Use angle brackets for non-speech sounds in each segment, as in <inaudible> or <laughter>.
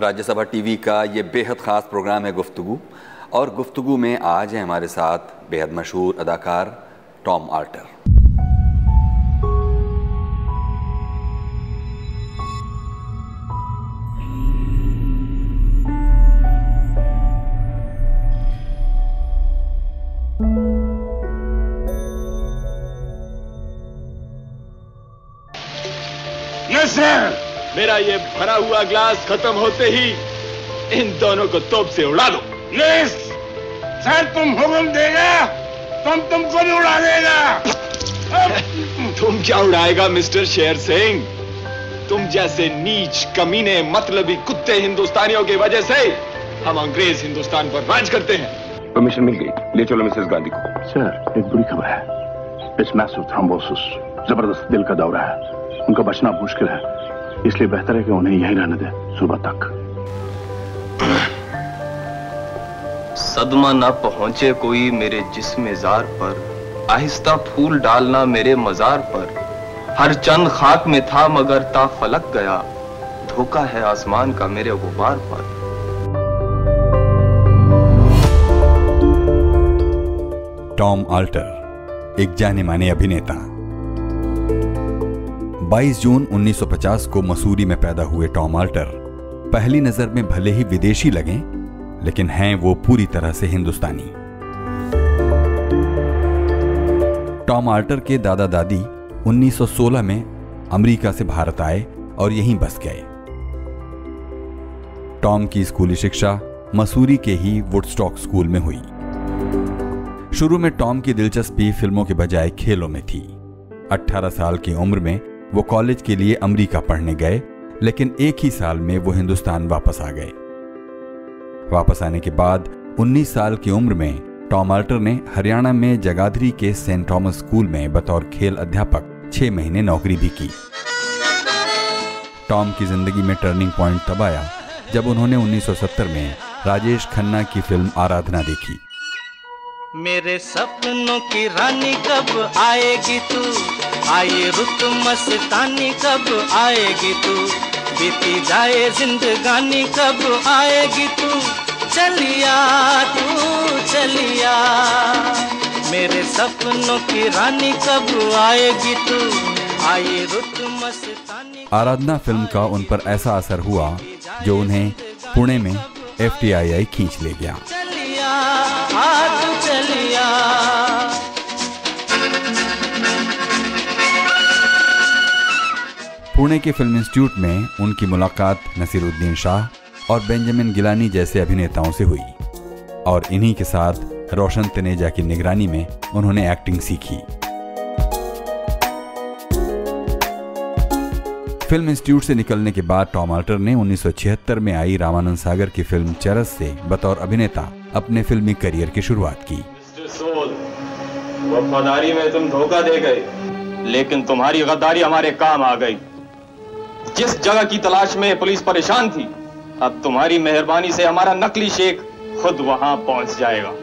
Rajya Sabha TV का ये बेहद ख़ास प्रोग्राम है गुफ्तगु। और गुफ्तगु में आज है हमारे साथ बेहद मशहूर अदाकार टॉम आर्टर सर मेरा ये भरा हुआ ग्लास खत्म होते ही इन दोनों को तोप से उड़ा दो। सर तुम हुक्म देगा तुम तुमको भी उड़ा देगा। तुम क्या उड़ाएगा मिस्टर शेर सिंह? तुम जैसे नीच कमीने मतलबी कुत्ते हिंदुस्तानियों की वजह से हम अंग्रेज़ हिंदुस्तान पर राज करते हैं। परमिशन मिल गई। ले चलो मिसेस गांधी को। सर एक बुरी खबर है। इट्स मैसिव थ्रोम्बोसिस ज़बरदस्त दिल का दौरा है। उनका बचना मुश्किल है। इसलिए बेहतर है कि उन्हें यहीं रहने दें सुबह तक। सदमा ना पहुँचे कोई मेरे जिस्म जार पर आहिस्ता फूल डालना मेरे मजार पर। हर चंद खाक में था मगर ता फलक गया धोखा है आसमान का मेरे गुबार पर। टॉम आल्टर एक जाने माने अभिनेता। 22 जून 1950 को मसूरी में पैदा हुए टॉम आल्टर पहली नज़र में भले ही विदेशी लगें, लेकिन हैं वो पूरी तरह से हिंदुस्तानी। टॉम आल्टर के दादा दादी 1916 में अमेरिका से भारत आए और यहीं बस गए। टॉम की स्कूली शिक्षा मसूरी के ही वुडस्टॉक स्कूल में हुई। शुरू में टॉम की दिलचस्पी फ़िल्मों के बजाय खेलों में थी। 18 साल की उम्र में वो कॉलेज के लिए अमेरिका पढ़ने गए, लेकिन एक ही साल में वो हिंदुस्तान वापस आ गए। वापस आने के बाद 19 साल की उम्र में टॉम आल्टर ने हरियाणा में जगाधरी के सेंट थॉमस स्कूल में बतौर खेल अध्यापक छह महीने नौकरी भी की। टॉम की ज़िंदगी में टर्निंग पॉइंट तब आया जब उन्होंने 1970 में राजेश खन्ना की फ़िल्म आराधना देखी। मेरे सपनों की रानी कब आएगी तू? आए रुत मस्तानी कब आएगी तू? बीती जाए जिंदगानी कब आएगी तू? चलिया तू, चलिया। मेरे सपनों की रानी कब आएगी तू? आए रुत मस्तानी आराधना फ़िल्म का उन पर ऐसा असर हुआ जो उन्हें पुणे में एफ़ खींच ले गया। पुणे के फ़िल्म इंस्टीट्यूट में उनकी मुलाकात नसीरुद्दीन शाह और बेंजामिन गिलानी जैसे अभिनेताओं से हुई। और इन्हीं के साथ रोशन तनेजा की निगरानी में उन्होंने एक्टिंग सीखी। फ़िल्म इंस्टीट्यूट से निकलने के बाद टॉम आल्टर ने 1976 में आई रामानंद सागर की फ़िल्म चरस से बतौर अभिनेता अपने फिल्मी करियर की शुरुआत की। वफादारी में तुम धोखा दे गए लेकिन तुम्हारी गद्दारी हमारे काम आ गई। जिस जगह की तलाश में पुलिस परेशान थी अब तुम्हारी मेहरबानी से हमारा नकली शेख खुद वहाँ पहुँच जाएगा।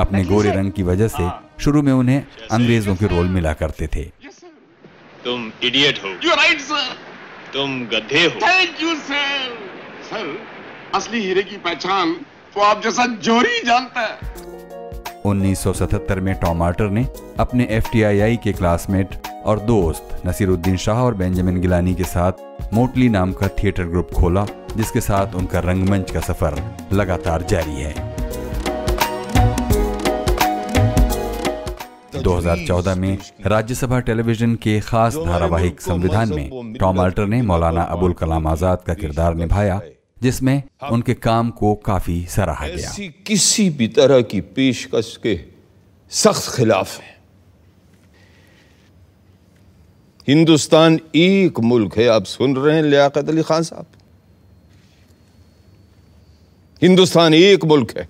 अपने गोरे रंग की वजह से शुरू में उन्हें अंग्रेज़ों के रोल मिला करते थे। तुम इडियट हो। यू राइट सर तुम गधे हो। थैंक यू सर सर असली हीरे की पहचान तो आप जैसा जोरी जानता है। 1977 में टॉम आर्टर ने अपने एफटीआईआई के क्लासमेट और दोस्त नसीरुद्दीन शाह और बेंजामिन गिलानी के साथ मोटली नाम का थिएटर ग्रुप खोला जिसके साथ उनका रंगमंच का सफ़र लगातार जारी है। 2014 में राज्यसभा टेलीविज़न के खास धारावाहिक संविधान में टॉम आल्टर ने मौलाना अबुल कलाम आज़ाद का किरदार निभाया, जिसमें उनके काम को काफ़ी सराहा गया। किसी भी तरह की पेशकश के सख्त खिलाफ है। हिंदुस्तान एक मुल्क है, आप सुन रहे हैं लियाकत अली खान साहब। हिंदुस्तान एक मुल्क है।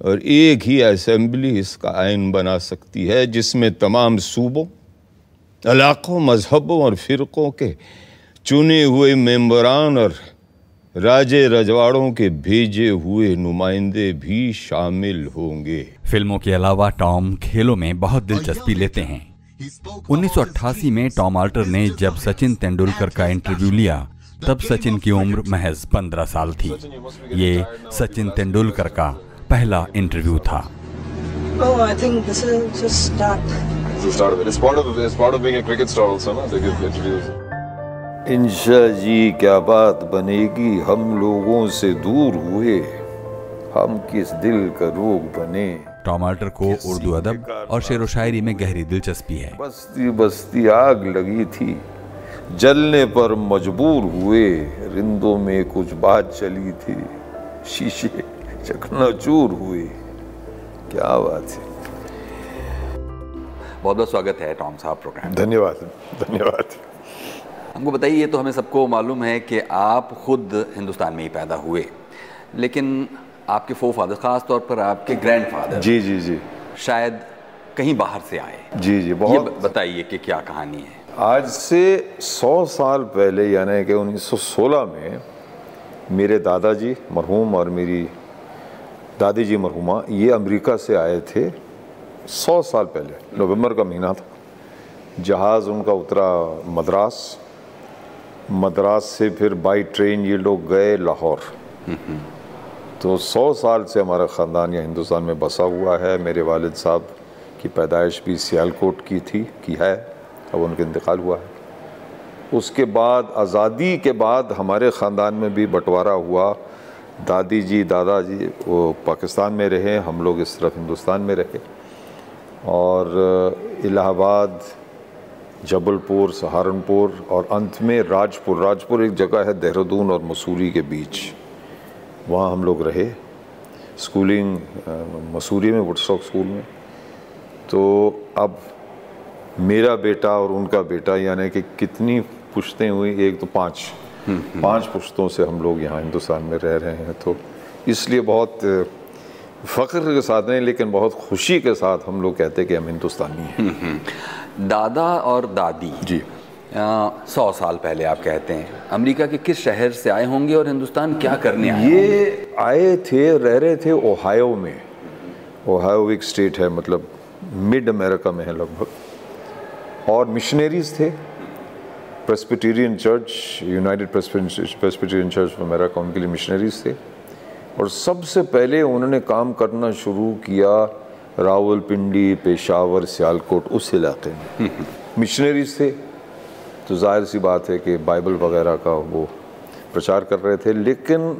और एक ही असेंबली इसका आइन बना सकती है जिसमें तमाम सूबों इलाकों मजहबों और फिरकों के चुने हुए मेंबरान और राजे रजवाड़ों के भेजे हुए नुमाइंदे भी शामिल होंगे। फ़िल्मों के अलावा टॉम खेलों में बहुत दिलचस्पी लेते हैं। 1988 में टॉम आल्टर ने जब सचिन तेंदुलकर का इंटरव्यू लिया तब सचिन की उम्र महज पंद्रह साल थी। ये सचिन तेंदुलकर का पहला इंटरव्यू था। Oh, I think this is just start. It's the start of it. It's part of it's part of being a cricket star also, no? They give interviews. इंशा जी क्या बात बनेगी? हम लोगों से दूर हुए। हम किस दिल का रोग बने? टमाटर को उर्दू अदब और शेर व शायरी में गहरी दिलचस्पी है। बस्ती बस्ती आग लगी थी। जलने पर मजबूर हुए। रिंदों में कुछ बात चली थी। शीशे। चकनाचूर हुए क्या बात है। बहुत बहुत स्वागत है टॉम साहब प्रोग्राम धन्यवाद धन्यवाद। हमको बताइए ये तो हमें सबको मालूम है कि आप खुद हिंदुस्तान में ही पैदा हुए लेकिन आपके फो फादर खास तौर पर आपके ग्रैंडफादर जी जी जी। शायद कहीं बाहर से आए। जी जी बहुत। बताइए कि क्या कहानी है। आज से सौ साल पहले यानी कि 1916 में मेरे दादाजी मरहूम और मेरी दादी जी मरहुमा, ये अमेरिका से आए थे सौ साल पहले, नवंबर का महीना था। जहाज़ उनका उतरा मद्रास। मद्रास से फिर बाई ट्रेन ये लोग गए लाहौर। तो सौ साल से हमारा ख़ानदान यहाँ हिंदुस्तान में बसा हुआ है। मेरे वालिद साहब की पैदाइश भी सियालकोट की थी, की है। अब उनका इंतकाल हुआ है। उसके बाद, आज़ादी के बाद हमारे ख़ानदान में भी बंटवारा हुआ। दादी जी दादाजी वो पाकिस्तान में रहे, हम लोग इस तरफ़ हिंदुस्तान में रहे। और इलाहाबाद, जबलपुर, सहारनपुर और अंत में राजपुर। राजपुर एक जगह है देहरादून और मसूरी के बीच। वहाँ हम लोग रहे। स्कूलिंग मसूरी में, वुडस्टॉक स्कूल में। तो अब मेरा बेटा और उनका बेटा, यानी कि कितनी पुश्तें हुई, एक तो पाँच। पाँच पुश्तों से हम लोग यहाँ हिंदुस्तान में रह रहे हैं तो इसलिए बहुत फ़ख्र के साथ नहीं लेकिन बहुत खुशी के साथ हम लोग कहते हैं कि हम हिंदुस्तानी हैं। दादा और दादी जी। आ, सौ साल पहले आप कहते हैं अमेरिका के किस शहर से आए होंगे और हिंदुस्तान क्या करने आए ये आए थे रह रहे थे ओहायो में। ओहायो एक स्टेट है मतलब मिड अमेरिका में है लगभग। और मिशनरीज थे। Presbyterian church United Presbyterian church America उनके लिए मिशनरीज थे। और सबसे पहले उन्होंने काम करना शुरू किया रावलपिंडी, पेशावर, सियालकोट, उस इलाके में। मिशनरीज थे। तो ज़ाहिर सी बात है कि बाइबल वगैरह का वो प्रचार कर रहे थे। लेकिन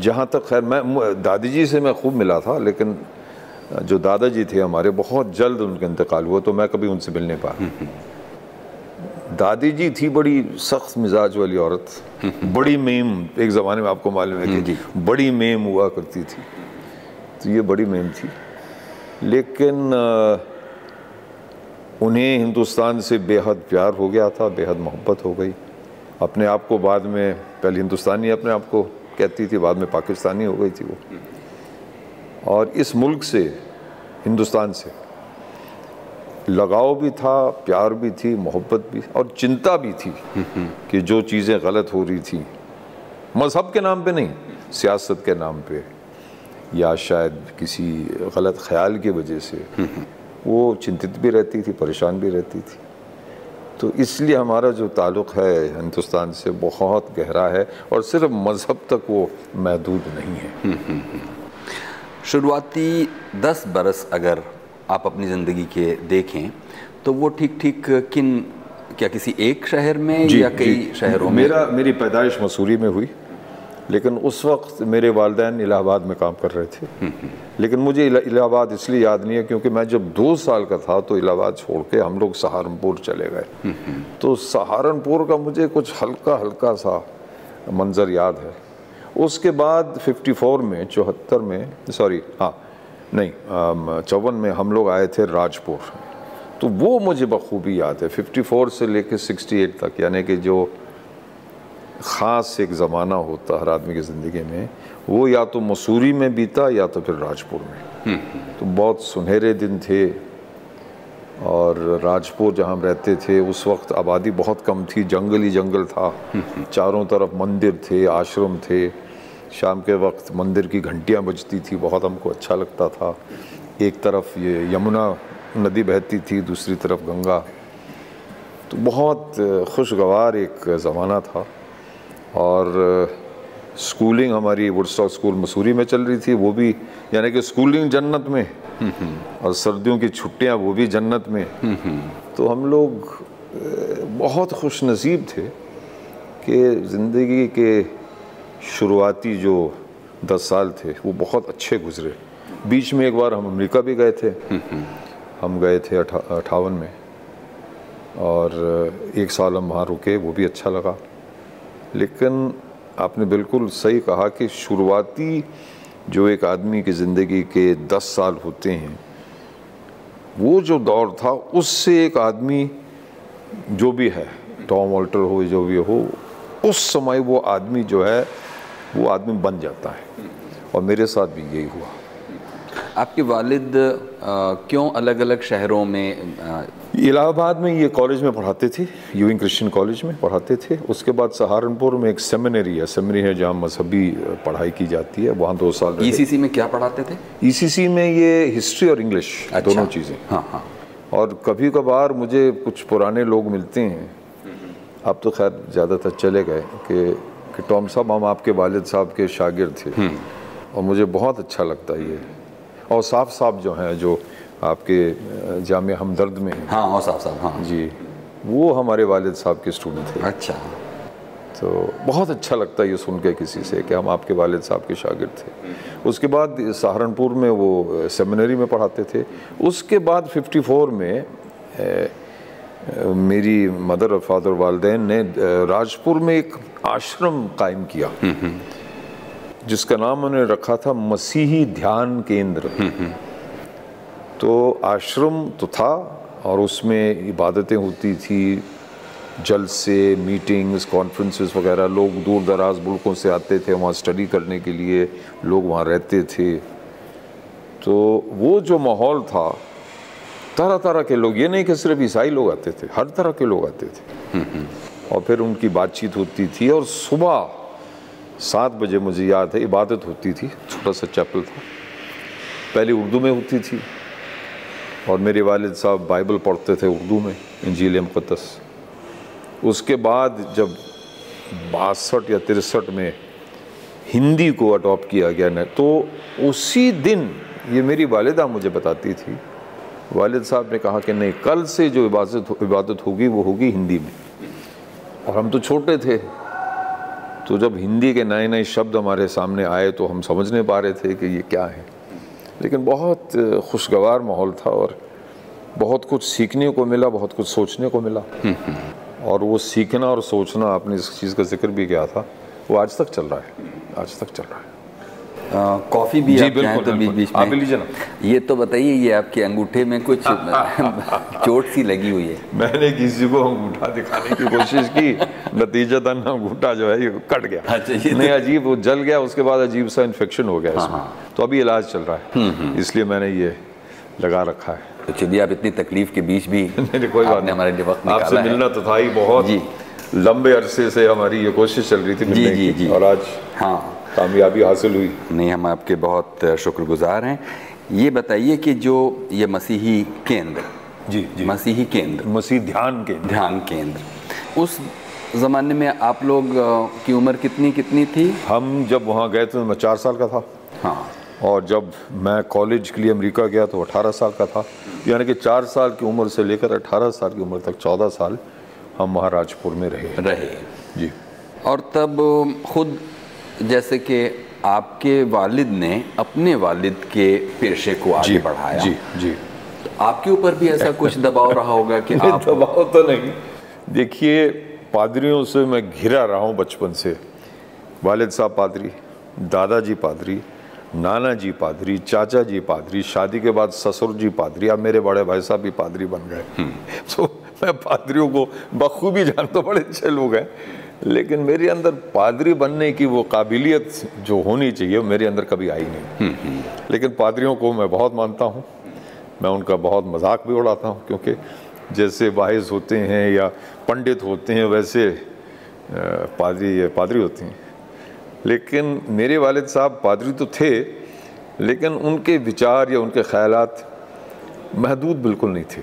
जहाँ तक खैर, मैं दादी जी से मैं खूब मिला था, लेकिन जो दादाजी थे हमारे, बहुत जल्द उनका इंतकाल हुआ तो मैं कभी उनसे मिल नहीं पाया। दादी जी थी बड़ी सख्त मिजाज वाली औरत। बड़ी मेम एक ज़माने में आपको मालूम है कि बड़ी मेम हुआ करती थी। तो ये बड़ी मेम थी। लेकिन उन्हें हिंदुस्तान से बेहद प्यार हो गया था बेहद मोहब्बत हो गई। अपने आप को बाद में पहले हिंदुस्तानी अपने आप को कहती थी बाद में पाकिस्तानी हो गई थी वो। और इस मुल्क से हिंदुस्तान से लगाव भी था, प्यार भी थी, मोहब्बत भी, और चिंता भी थी कि जो चीज़ें गलत हो रही थी। मज़हब के नाम पे नहीं, सियासत के नाम पे, या शायद किसी गलत ख्याल की वजह से। वो चिंतित भी रहती थी, परेशान भी रहती थी। तो इसलिए हमारा जो ताल्लुक़ है हिंदुस्तान से बहुत गहरा है, और सिर्फ़ मज़हब तक वो महदूद नहीं है। शुरुआती दस बरस अगर आप अपनी ज़िंदगी के देखें तो वो ठीक ठीक किन क्या किसी एक शहर में या कई शहरों में? मेरा मेरी पैदाइश मसूरी में हुई लेकिन उस वक्त मेरे वालदेन इलाहाबाद में काम कर रहे थे। लेकिन मुझे इलाहाबाद इसलिए याद नहीं है क्योंकि मैं जब दो साल का था तो इलाहाबाद छोड़ के हम लोग सहारनपुर चले गए। तो सहारनपुर का मुझे कुछ हल्का हल्का सा मंज़र याद है। उसके बाद 54 में चौहत्तर में सॉरी हाँ नहीं चौवन में हम लोग आए थे राजपुर। तो वो मुझे बखूबी याद है 54 से लेके 68 तक यानी कि जो ख़ास एक ज़माना होता हर आदमी की ज़िंदगी में वो या तो मसूरी में बीता या तो फिर राजपुर में। तो बहुत सुनहरे दिन थे और राजपुर जहाँ हम रहते थे उस वक्त आबादी बहुत कम थी जंगल ही जंगल था। चारों तरफ़ मंदिर थे आश्रम थे। शाम के वक्त मंदिर की घंटियाँ बजती थी, बहुत हमको अच्छा लगता था। एक तरफ़ ये यमुना नदी बहती थी, दूसरी तरफ़ गंगा। तो बहुत खुशगवार एक ज़माना था। और स्कूलिंग हमारी वुडस्टॉक स्कूल मसूरी में चल रही थी, वो भी, यानी कि स्कूलिंग जन्नत में। और सर्दियों की छुट्टियाँ, वो भी जन्नत में। तो हम लोग बहुत खुश नसीब थे कि ज़िंदगी के शुरुआती जो दस साल थे, वो बहुत अच्छे गुजरे। बीच में एक बार हम अमेरिका भी गए थे। हम गए थे अठा- अठावन में। और एक साल हम वहाँ रुके, वो भी अच्छा लगा। लेकिन आपने बिल्कुल सही कहा कि शुरुआती जो एक आदमी की ज़िंदगी के दस साल होते हैं, वो जो दौर था, उससे एक आदमी जो भी है, टॉम वॉल्टर हो, जो भी हो, उस समय वो आदमी जो है वो आदमी बन जाता है। और मेरे साथ भी यही हुआ। आपके वालिद अ, क्यों अलग अलग शहरों में इलाहाबाद में ये कॉलेज में पढ़ाते थे यूइंग क्रिश्चियन कॉलेज में पढ़ाते थे। उसके बाद सहारनपुर में एक सेमिनरी है सेमिनरी है जहाँ मजहबी पढ़ाई की जाती है। वहाँ दो साल ईसीसी में क्या पढ़ाते थे? ईसीसी में ये हिस्ट्री और इंग्लिश अच्छा। दोनों चीज़ें। हाँ हाँ। और कभी कभार मुझे कुछ पुराने लोग मिलते हैं। अब तो खैर ज़्यादातर चले गए कि कि टॉम साहब हम आपके वालिद साहब के शागिर थे। और मुझे बहुत अच्छा लगता है ये। और साफ़ साहब जो हैं जो आपके जाम हमदर्द में हैं। हाँ और साहब साहब हाँ। जी। वो हमारे वालिद साहब के स्टूडेंट थे। अच्छा। तो बहुत अच्छा लगता है ये सुन के किसी से कि हम आपके वालिद साहब के शागिर थे। उसके बाद सहारनपुर में वो सेमिनरी में पढ़ाते थे। उसके बाद 54 में मेरी मदर और फादर वालदेन ने राजपुर में एक आश्रम कायम किया। जिसका नाम उन्होंने रखा था मसीही ध्यान केंद्र। तो आश्रम तो था और उसमें इबादतें होती थी जलसे मीटिंग्स कॉन्फ्रेंसेस वगैरह। लोग दूर दराज मुल्कों से आते थे वहाँ स्टडी करने के लिए लोग वहाँ रहते थे। तो वो जो माहौल था तरह तरह के लोग ये नहीं कि सिर्फ़ ईसाई लोग आते थे हर तरह के लोग आते थे। और फिर उनकी बातचीत होती थी और सुबह सात बजे मुझे याद है इबादत होती थी छोटा सा चैपल था पहले उर्दू में होती थी और मेरे वालिद साहब बाइबल पढ़ते थे उर्दू में इंजील मुक़दस उसके बाद जब बासठ या तिरसठ में हिंदी को अडॉप्ट किया गया न तो उसी दिन ये मेरी वालिदा मुझे बताती थी वालिद साहब ने कहा कि नहीं कल से जो इबादत इबादत होगी वो होगी हिंदी में। और हम तो छोटे थे तो जब हिंदी के नए नए शब्द हमारे सामने आए तो हम समझ नहीं पा रहे थे कि ये क्या है। लेकिन बहुत खुशगवार माहौल था और बहुत कुछ सीखने को मिला बहुत कुछ सोचने को मिला। और वो सीखना और सोचना आपने इस चीज़ का ज़िक्र भी किया था वो आज तक चल रहा है आज तक चल रहा है। कॉफ़ी भी जी, आप चाहें बिल्कुल, तो बीच बीच में। भी लीजिए ना। ये तो बताइए ये आपके अंगूठे में कुछ <laughs> चोट सी लगी हुई है? मैंने किसी को अंगूठा दिखाने की कोशिश की नतीजतन अंगूठा जो है ये कट गया। अच्छा, ये नहीं तो- अजीब वो जल गया उसके बाद अजीब सा इन्फेक्शन हो गया इसमें। तो अभी इलाज चल रहा है। इसलिए मैंने ये लगा रखा है। तो चलिए आप इतनी तकलीफ़ के बीच भी <laughs> कोई बात नहीं। हमारे लिए वक्त आपसे मिलना तो था ही बहुत। जी। लंबे अरसे से हमारी ये कोशिश चल रही थी मिलने की। और आज हाँ। कामयाबी हासिल हुई। नहीं हम आपके बहुत शुक्रगुजार हैं। ये बताइए कि जो ये मसीही केंद्र जी जी। मसीही केंद्र मसीह ध्यान के ध्यान केंद्र उस ज़माने में आप लोग की उम्र कितनी कितनी थी? हम जब वहाँ गए थे तो मैं चार साल का था। हाँ। और जब मैं कॉलेज के लिए अमेरिका गया तो 18 साल का था। यानी कि चार साल की उम्र से लेकर 18 साल की उम्र तक 14 साल हम महाराजपुर में रहे। रहे। जी। और तब खुद जैसे कि आपके वालिद ने अपने वालिद के पेशे को आगे बढ़ाया। जी जी। तो आपके ऊपर भी ऐसा कुछ दबाव रहा होगा कि <laughs> आप दबाव तो नहीं। देखिए पादरियों से मैं घिरा रहा हूँ बचपन से। वालिद साहब पादरी दादाजी पादरी नाना जी पादरी चाचा जी पादरी शादी के बाद ससुर जी पादरी अब मेरे बड़े भाई साहब भी पादरी बन गए। <laughs> तो मैं पादरियों को बखूबी जानता बड़े अच्छे लोग हैं। लेकिन मेरे अंदर पादरी बनने की वो काबिलियत जो होनी चाहिए वो मेरे अंदर कभी आई नहीं। लेकिन पादरियों को मैं बहुत मानता हूँ। मैं उनका बहुत मज़ाक भी उड़ाता हूँ क्योंकि जैसे वाइज होते हैं या पंडित होते हैं वैसे पादरी पादरी होती हैं। लेकिन मेरे वालिद साहब पादरी तो थे लेकिन उनके विचार या उनके ख्याल महदूद बिल्कुल नहीं थे।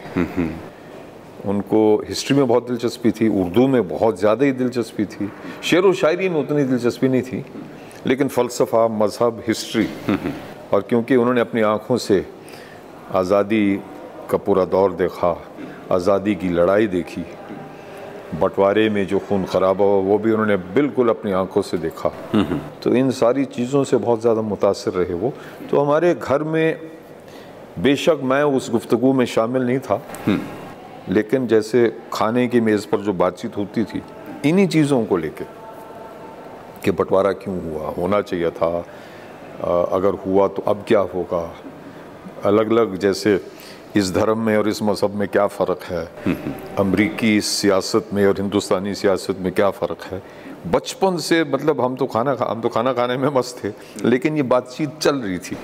उनको हिस्ट्री में बहुत दिलचस्पी थी, उर्दू में बहुत ज़्यादा ही दिलचस्पी थी। शेर व शायरी में उतनी दिलचस्पी नहीं थी, लेकिन फ़लसफ़ा, मज़हब हिस्ट्री और क्योंकि उन्होंने अपनी आँखों से आज़ादी का पूरा दौर देखा, आज़ादी की लड़ाई देखी, बंटवारे में जो खून खराबा हुआ, वो भी उन्होंने बिल्कुल अपनी आँखों से देखा। तो इन सारी चीज़ों से बहुत ज़्यादा मुतासर रहे वो। तो हमारे घर में बेशक मैं उस गुफ्तगु में शामिल नहीं था लेकिन जैसे खाने की मेज़ पर जो बातचीत होती थी, इन्हीं चीज़ों को लेके कि बंटवारा क्यों हुआ, होना चाहिए था अगर हुआ तो अब क्या होगा? अलग अलग जैसे इस धर्म में और इस मज़हब में क्या फ़र्क है? अमरीकी सियासत में और हिंदुस्तानी सियासत में क्या फ़र्क है? बचपन से मतलब हम तो खाना खा, हम तो खाना खाने में मस्त थे, लेकिन ये बातचीत चल रही थी।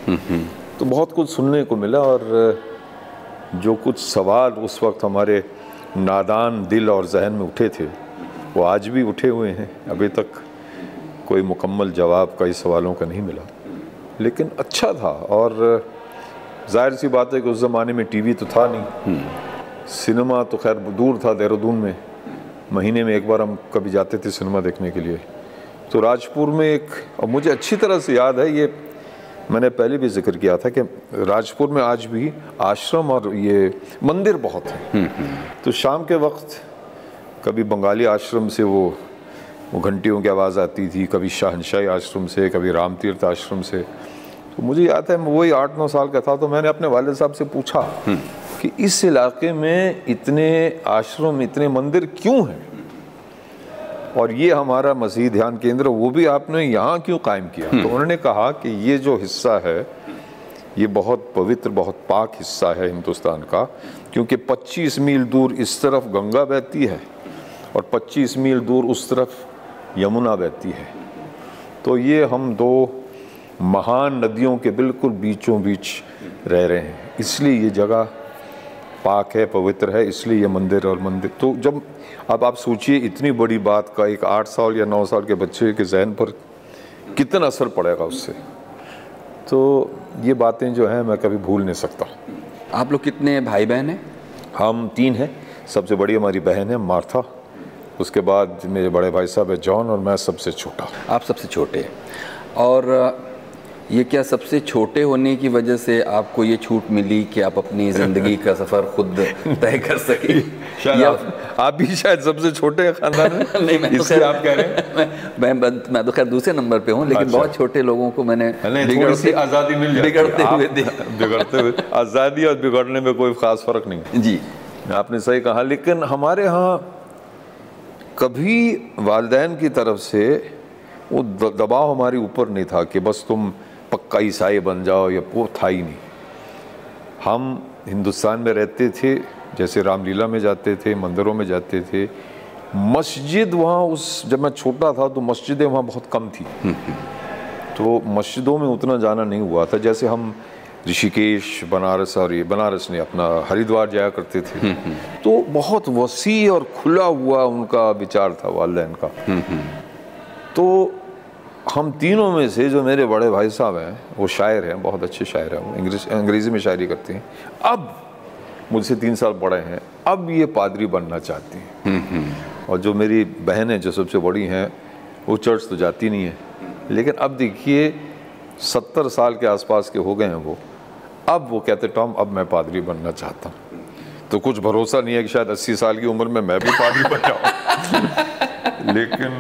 तो बहुत कुछ सुनने को मिला और जो कुछ सवाल उस वक्त हमारे नादान दिल और जहन में उठे थे वो आज भी उठे हुए हैं। अभी तक कोई मुकम्मल जवाब कई सवालों का नहीं मिला। लेकिन अच्छा था और ज़ाहिर सी बात है कि उस ज़माने में टीवी तो था नहीं। सिनेमा तो खैर दूर था देहरादून में। महीने में एक बार हम कभी जाते थे सिनेमा देखने के लिए। तो राजपुर में एक और मुझे अच्छी तरह से याद है ये मैंने पहले भी ज़िक्र किया था कि राजपुर में आज भी आश्रम और ये मंदिर बहुत हैं। तो शाम के वक्त कभी बंगाली आश्रम से वो वो घंटियों की आवाज़ आती थी कभी शाहनशाही आश्रम से कभी राम तीर्थ आश्रम से। तो मुझे याद है वही आठ नौ साल का था तो मैंने अपने वाले साहब से पूछा कि इस इलाके में इतने आश्रम इतने मंदिर क्यों हैं? और ये हमारा मसीह ध्यान केंद्र वो भी आपने यहाँ क्यों कायम किया? तो उन्होंने कहा कि ये जो हिस्सा है ये बहुत पवित्र बहुत पाक हिस्सा है हिंदुस्तान का क्योंकि 25 मील दूर इस तरफ़ गंगा बहती है और 25 मील दूर उस तरफ़ यमुना बहती है। तो ये हम दो महान नदियों के बिल्कुल बीचों बीच रह रहे हैं। इसलिए ये जगह पाक है पवित्र है इसलिए ये मंदिर और मंदिर। तो जब अब आप सोचिए इतनी बड़ी बात का एक आठ साल या नौ साल के बच्चे के जहन पर कितना असर पड़ेगा उससे? तो ये बातें जो हैं मैं कभी भूल नहीं सकता। आप लोग कितने भाई बहन हैं? हम तीन हैं। सबसे बड़ी हमारी बहन है मार्था। उसके बाद मेरे बड़े भाई साहब है जॉन और मैं सबसे छोटा। आप सबसे छोटे और ये क्या सबसे छोटे होने की वजह से आपको ये छूट मिली कि आप अपनी ज़िंदगी का सफ़र खुद तय कर सके? <laughs> या आप, आप भी शायद सबसे छोटे खानदान में। <laughs> नहीं मैं तो आप कह रहे हैं? <laughs> मैं मैं, मैं तो खैर दूसरे नंबर पे हूँ लेकिन अच्छा। बहुत छोटे लोगों को मैंने बिगड़ते आज़ादी मिल बिगड़ते हुए बिगड़ते हुए आज़ादी और बिगड़ने में कोई ख़ास फ़र्क नहीं जी। आपने सही कहा लेकिन हमारे यहाँ कभी वालदेन की तरफ़ से वो दबाव हमारे ऊपर नहीं था कि बस तुम पक्का ईसाई बन जाओ, या वो था ही नहीं। हम हिंदुस्तान में रहते थे, जैसे रामलीला में जाते थे, मंदिरों में जाते थे। मस्जिद वहाँ उस, जब मैं छोटा था तो मस्जिदें वहाँ बहुत कम थी। तो मस्जिदों में उतना जाना नहीं हुआ था। जैसे हम ऋषिकेश, बनारस और ये, बनारस ने अपना हरिद्वार जाया करते थे। तो बहुत वसी और खुला हुआ उनका विचार था वालदेन का। तो हम तीनों में से जो मेरे बड़े भाई साहब हैं वो शायर हैं बहुत अच्छे शायर हैं वो इंग्लिश अंग्रेज़ी में शायरी करते हैं। अब मुझसे तीन साल बड़े हैं अब ये पादरी बनना चाहती हैं। और जो मेरी बहन है जो सबसे बड़ी हैं वो चर्च तो जाती नहीं है। लेकिन अब देखिए सत्तर साल के आसपास के हो गए हैं वो। अब वो कहते टॉम अब मैं पादरी बनना चाहता हूँ। तो कुछ भरोसा नहीं है कि शायद अस्सी साल की उम्र में मैं भी पादरी बन जाऊँ। <laughs> लेकिन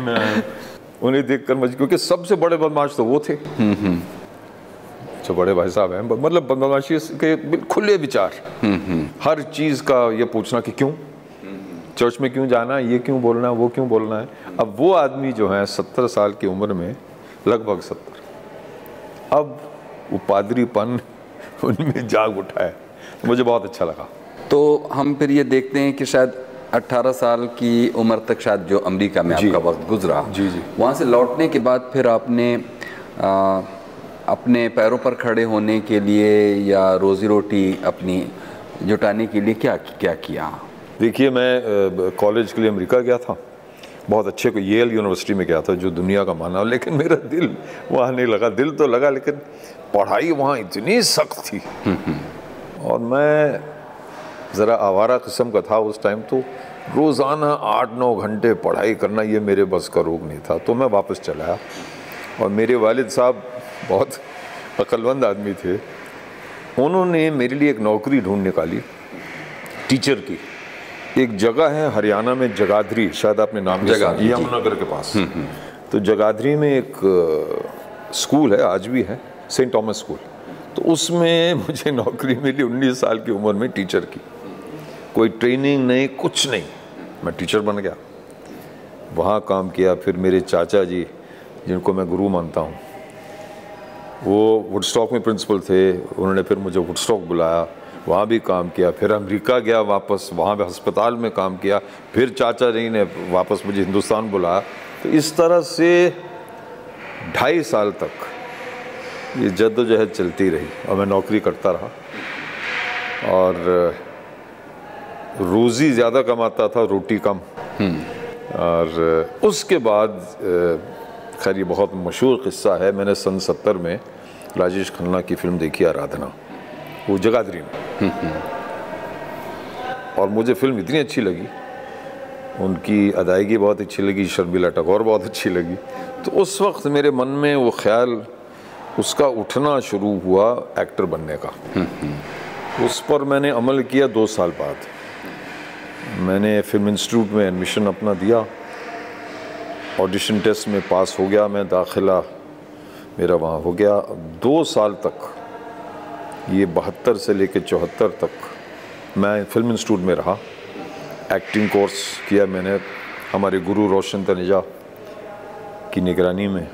उन्हें देखकर मुझे क्योंकि सबसे बड़े बदमाश तो वो थे। जो बड़े भाई साहब हैं मतलब बदमाशी के खुले विचार। हर चीज़ का ये पूछना कि क्यों? चर्च में क्यों जाना है ये क्यों बोलना है वो क्यों बोलना है? अब वो आदमी जो है सत्तर साल की उम्र में लगभग सत्तर। अब वो पादरीपन <laughs> उनमें जाग उठा है। मुझे बहुत अच्छा लगा। तो हम फिर ये देखते हैं कि शायद 18 साल की उम्र तक शायद जो अमेरिका में आपका वक्त गुजरा। जी जी। वहाँ से लौटने के बाद फिर आपने आ, अपने पैरों पर खड़े होने के लिए या रोज़ी रोटी अपनी जुटाने के लिए क्या क्या किया? देखिए मैं कॉलेज के लिए अमेरिका गया था। बहुत अच्छे को येल यूनिवर्सिटी में गया था जो दुनिया का माना। लेकिन मेरा दिल वहाँ नहीं लगा। दिल तो लगा लेकिन पढ़ाई वहाँ इतनी सख्त थी। और मैं ज़रा आवारा किस्म का था उस टाइम तो रोज़ाना आठ नौ घंटे पढ़ाई करना ये मेरे बस का रोग नहीं था। तो मैं वापस चला आया और मेरे वालिद साहब बहुत अक्लमंद आदमी थे। उन्होंने मेरे लिए एक नौकरी ढूंढ निकाली टीचर की। एक जगह है हरियाणा में जगाधरी शायद आपने नाम जगाधरी। यमुनानगर के पास। तो जगाधरी में एक स्कूल है आज भी है सेंट थॉमस स्कूल। तो उसमें <laughs> मुझे नौकरी मिली 19 साल की उम्र में टीचर की। कोई ट्रेनिंग नहीं, कुछ नहीं। मैं टीचर बन गया। वहाँ काम किया, फिर मेरे चाचा जी, जिनको मैं गुरु मानता हूँ, वो वुडस्टॉक में प्रिंसिपल थे। उन्होंने फिर मुझे वुडस्टॉक बुलाया, वहाँ भी काम किया। फिर अमेरिका गया वापस, वहाँ भी अस्पताल में काम किया। फिर चाचा जी ने वापस मुझे हिंदुस्तान बुलाया। तो इस तरह से ढाई साल तक ये जद्दोजहद चलती रही और मैं नौकरी करता रहा। और रोज़ी ज़्यादा कमाता था रोटी कम। और उसके बाद खैर ये बहुत मशहूर किस्सा है। मैंने सन सत्तर में राजेश खन्ना की फ़िल्म देखी आराधना। वो जगाधरी में। और मुझे फ़िल्म इतनी अच्छी लगी। उनकी अदायगी बहुत अच्छी लगी शर्मिला टगोर बहुत अच्छी लगी। तो उस वक्त मेरे मन में वो ख्याल उसका उठना शुरू हुआ एक्टर बनने का। उस पर मैंने अमल किया दो साल बाद। मैंने फ़िल्म इंस्टीट्यूट में एडमिशन अपना दिया। ऑडिशन टेस्ट में पास हो गया मैं, दाखिला मेरा वहाँ हो गया। दो साल तक, ये बहत्तर से लेकर चौहत्तर तक मैं फ़िल्म इंस्टीट्यूट में रहा। एक्टिंग कोर्स किया मैंने हमारे गुरु रोशन तनेजा की निगरानी में।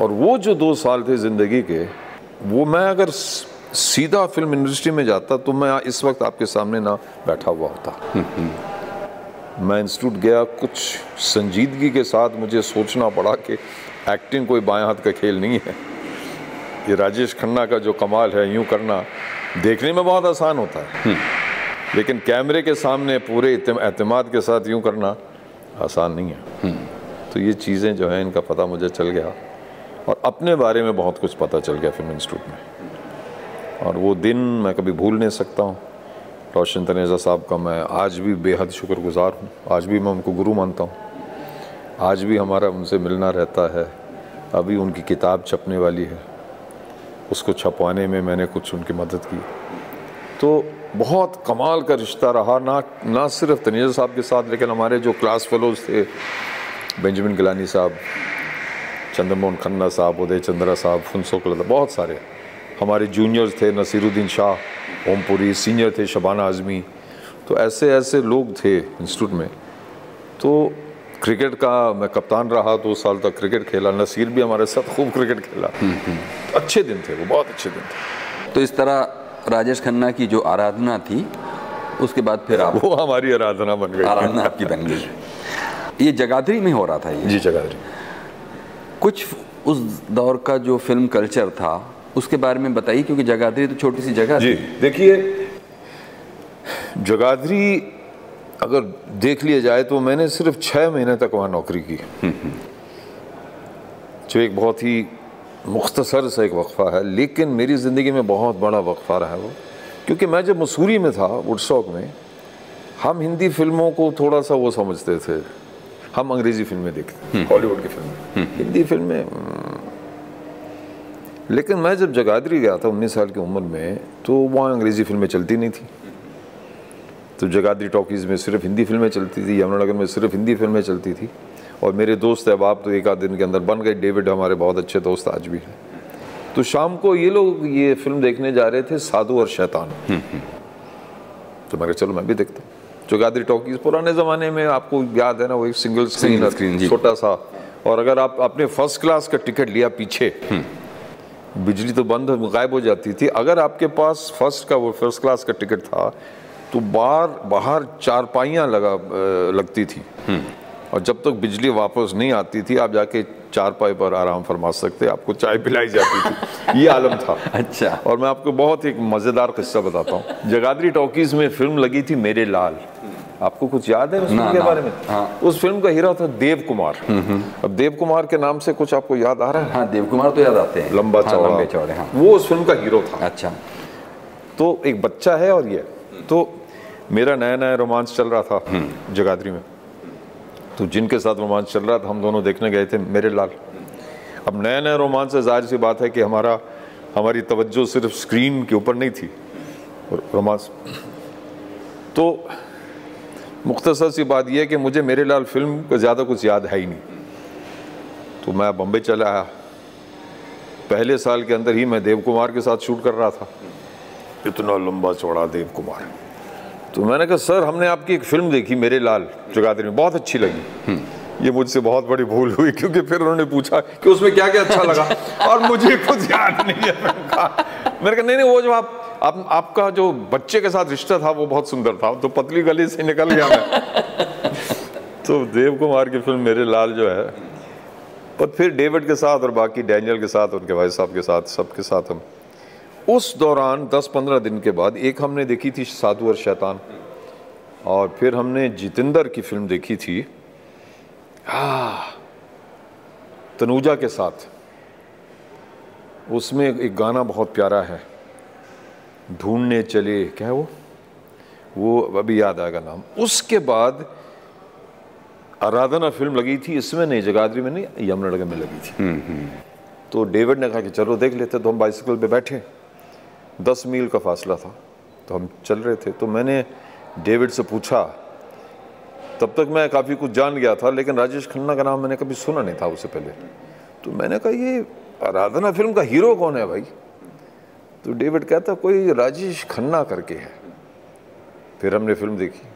और वो जो दो साल थे ज़िंदगी के, वो मैं अगर सीधा फ़िल्म इंडस्ट्री में जाता तो मैं इस वक्त आपके सामने ना बैठा हुआ होता। मैं इंस्टीट्यूट गया कुछ संजीदगी के साथ मुझे सोचना पड़ा कि एक्टिंग कोई बाएँ हाथ का खेल नहीं है। ये राजेश खन्ना का जो कमाल है यूँ करना देखने में बहुत आसान होता है। लेकिन कैमरे के सामने पूरे एतमाद के साथ यूँ करना आसान नहीं है। तो ये चीज़ें जो हैं इनका पता मुझे चल गया। और अपने बारे में बहुत कुछ पता चल गया फ़िल्म इंस्टीट्यूट में। और वो दिन मैं कभी भूल नहीं सकता हूँ। रोशन तनेजा साहब का मैं आज भी बेहद शुक्रगुजार हूँ। आज भी मैं उनको गुरु मानता हूँ। आज भी हमारा उनसे मिलना रहता है। अभी उनकी किताब छपने वाली है। उसको छपवाने में मैंने कुछ उनकी मदद की। तो बहुत कमाल का रिश्ता रहा, ना ना सिर्फ़ तनेजा साहब के साथ, लेकिन हमारे जो क्लास फेलोज थे, बेंजामिन गिलानी साहब, चंद्रमोहन खन्ना साहब, उदय चंद्रा साहब फुनसुक लता, बहुत सारे। हमारे जूनियर्स थे नसीरुद्दीन शाह ओमपुरी सीनियर थे शबाना आज़मी। तो ऐसे ऐसे लोग थे इंस्टीट्यूट में। तो क्रिकेट का मैं कप्तान रहा दो साल तक क्रिकेट खेला। नसीर भी हमारे साथ खूब क्रिकेट खेला। अच्छे दिन थे वो बहुत अच्छे दिन थे। तो इस तरह राजेश खन्ना की जो आराधना थी उसके बाद फिर आप वो हमारी आराधना बन गई। आराधना आपकी बन गई। ये जगाधरी में हो रहा था ये? जी जगाधरी। कुछ उस दौर का जो फ़िल्म कल्चर था उसके बारे में बताइए क्योंकि जगाधरी तो छोटी सी जगह जी देखिए जगाधरी अगर देख लिया जाए तो मैंने सिर्फ़ छः महीने तक वहाँ नौकरी की। जो एक बहुत ही मुख्तसर सा एक वक्फ़ा है लेकिन मेरी ज़िंदगी में बहुत बड़ा वक्फ़ा रहा है वो। क्योंकि मैं जब मसूरी में था वुडस्टॉक में हम हिंदी फ़िल्मों को थोड़ा सा वो समझते थे। हम अंग्रेज़ी फ़िल्में देखते हॉलीवुड की फ़िल्में। हिंदी फ़िल्में हम्म, लेकिन मैं जब जगाधरी गया था उन्नीस साल की उम्र में तो वहाँ अंग्रेज़ी फ़िल्में चलती नहीं थी। तो जगाधरी टॉकीज़ में सिर्फ़ हिंदी फ़िल्में चलती थी यमुनानगर में सिर्फ़ हिंदी फ़िल्में चलती थी। और मेरे दोस्त अहबाब तो एक आध दिन के अंदर बन गए। डेविड हमारे बहुत अच्छे दोस्त आज भी हैं। तो शाम को ये लोग ये फ़िल्म देखने जा रहे थे साधु और शैतान। तो मैं चलो मैं भी देखता हूँ। जगाधरी टॉकीज़ पुराने ज़माने में आपको याद है ना वो एक सिंगल स्क्रीन छोटा सा। और अगर आप अपने फ़र्स्ट क्लास का टिकट लिया पीछे बिजली तो बंद गायब हो जाती थी। अगर आपके पास फ़र्स्ट का वो फ़र्स्ट क्लास का टिकट था तो बाहर बाहर चारपाइयाँ लगा लगती थी। और जब तक बिजली वापस नहीं आती थी आप जाके चारपाई पर आराम फरमा सकते आपको चाय पिलाई जाती थी। <laughs> ये आलम था। अच्छा। और मैं आपको बहुत एक मज़ेदार किस्सा बताता हूँ। जगाधरी टॉकीज़ में फ़िल्म लगी थी मेरे लाल। आपको कुछ याद है उस फ़िल्म के बारे में? हाँ। उस फ़िल्म का हीरो था देव कुमार अब देव कुमार के नाम से कुछ आपको याद आ रहा है? हाँ देव कुमार तो याद आते हैं। लंबा हाँ, चौड़ा। लंबे चौड़े हाँ। वो उस फ़िल्म का हीरो था। अच्छा। तो एक बच्चा है और ये। तो मेरा नया नया रोमांस चल रहा था जगाधरी में। तो जिनके साथ रोमांस चल रहा था हम दोनों देखने गए थे मेरे लाल। अब नया नया रोमांस से ज़ाहिर सी बात है कि हमारा हमारी तवज्जो सिर्फ़ स्क्रीन के ऊपर नहीं थी रोमांस। तो मुख्तसर सी बात यह है कि मुझे मेरे लाल फ़िल्म का ज़्यादा कुछ याद है ही नहीं। तो मैं बम्बे चला आया। पहले साल के अंदर ही मैं देव कुमार के साथ शूट कर रहा था। इतना लंबा चौड़ा देव कुमार तो मैंने कहा सर हमने आपकी एक फ़िल्म देखी मेरे लाल जगाधरी में। बहुत अच्छी लगी। ये मुझसे बहुत बड़ी भूल हुई क्योंकि फिर उन्होंने पूछा कि उसमें क्या क्या अच्छा लगा। और मुझे कुछ याद नहीं है। मैंने कहा नहीं नहीं वो जो आप आप, आपका जो बच्चे के साथ रिश्ता था, वो बहुत सुंदर था। तो पतली गली से निकल गया मैं। <laughs> तो देव कुमार की फ़िल्म मेरे लाल जो है पर फिर डेविड के साथ और बाकी डैनियल के साथ, उनके भाई साहब के साथ, सबके साथ हम। उस दौरान 10-15 दिन के बाद एक हमने देखी थी साधु और शैतान, और फिर हमने जितेंद्र की फ़िल्म देखी थी तनुजा के साथ। उसमें एक गाना बहुत प्यारा है। ढूँढने चले क्या है वो? वो अभी याद आएगा नाम। उसके बाद आराधना फ़िल्म लगी थी इसमें नहीं जगाधरी में नहीं यमुनानगर में लगी थी। तो डेविड ने कहा कि चलो देख लेते तो हम बाइसिकल पे बैठे। दस मील का फासला था तो हम चल रहे थे। तो मैंने डेविड से पूछा तब तक मैं काफ़ी कुछ जान गया था लेकिन राजेश खन्ना का नाम मैंने कभी सुना नहीं था उससे पहले। तो मैंने कहा ये आराधना फ़िल्म का हीरो कौन है भाई? तो डेविड कहता कोई राजेश खन्ना करके है। फिर हमने फ़िल्म देखी।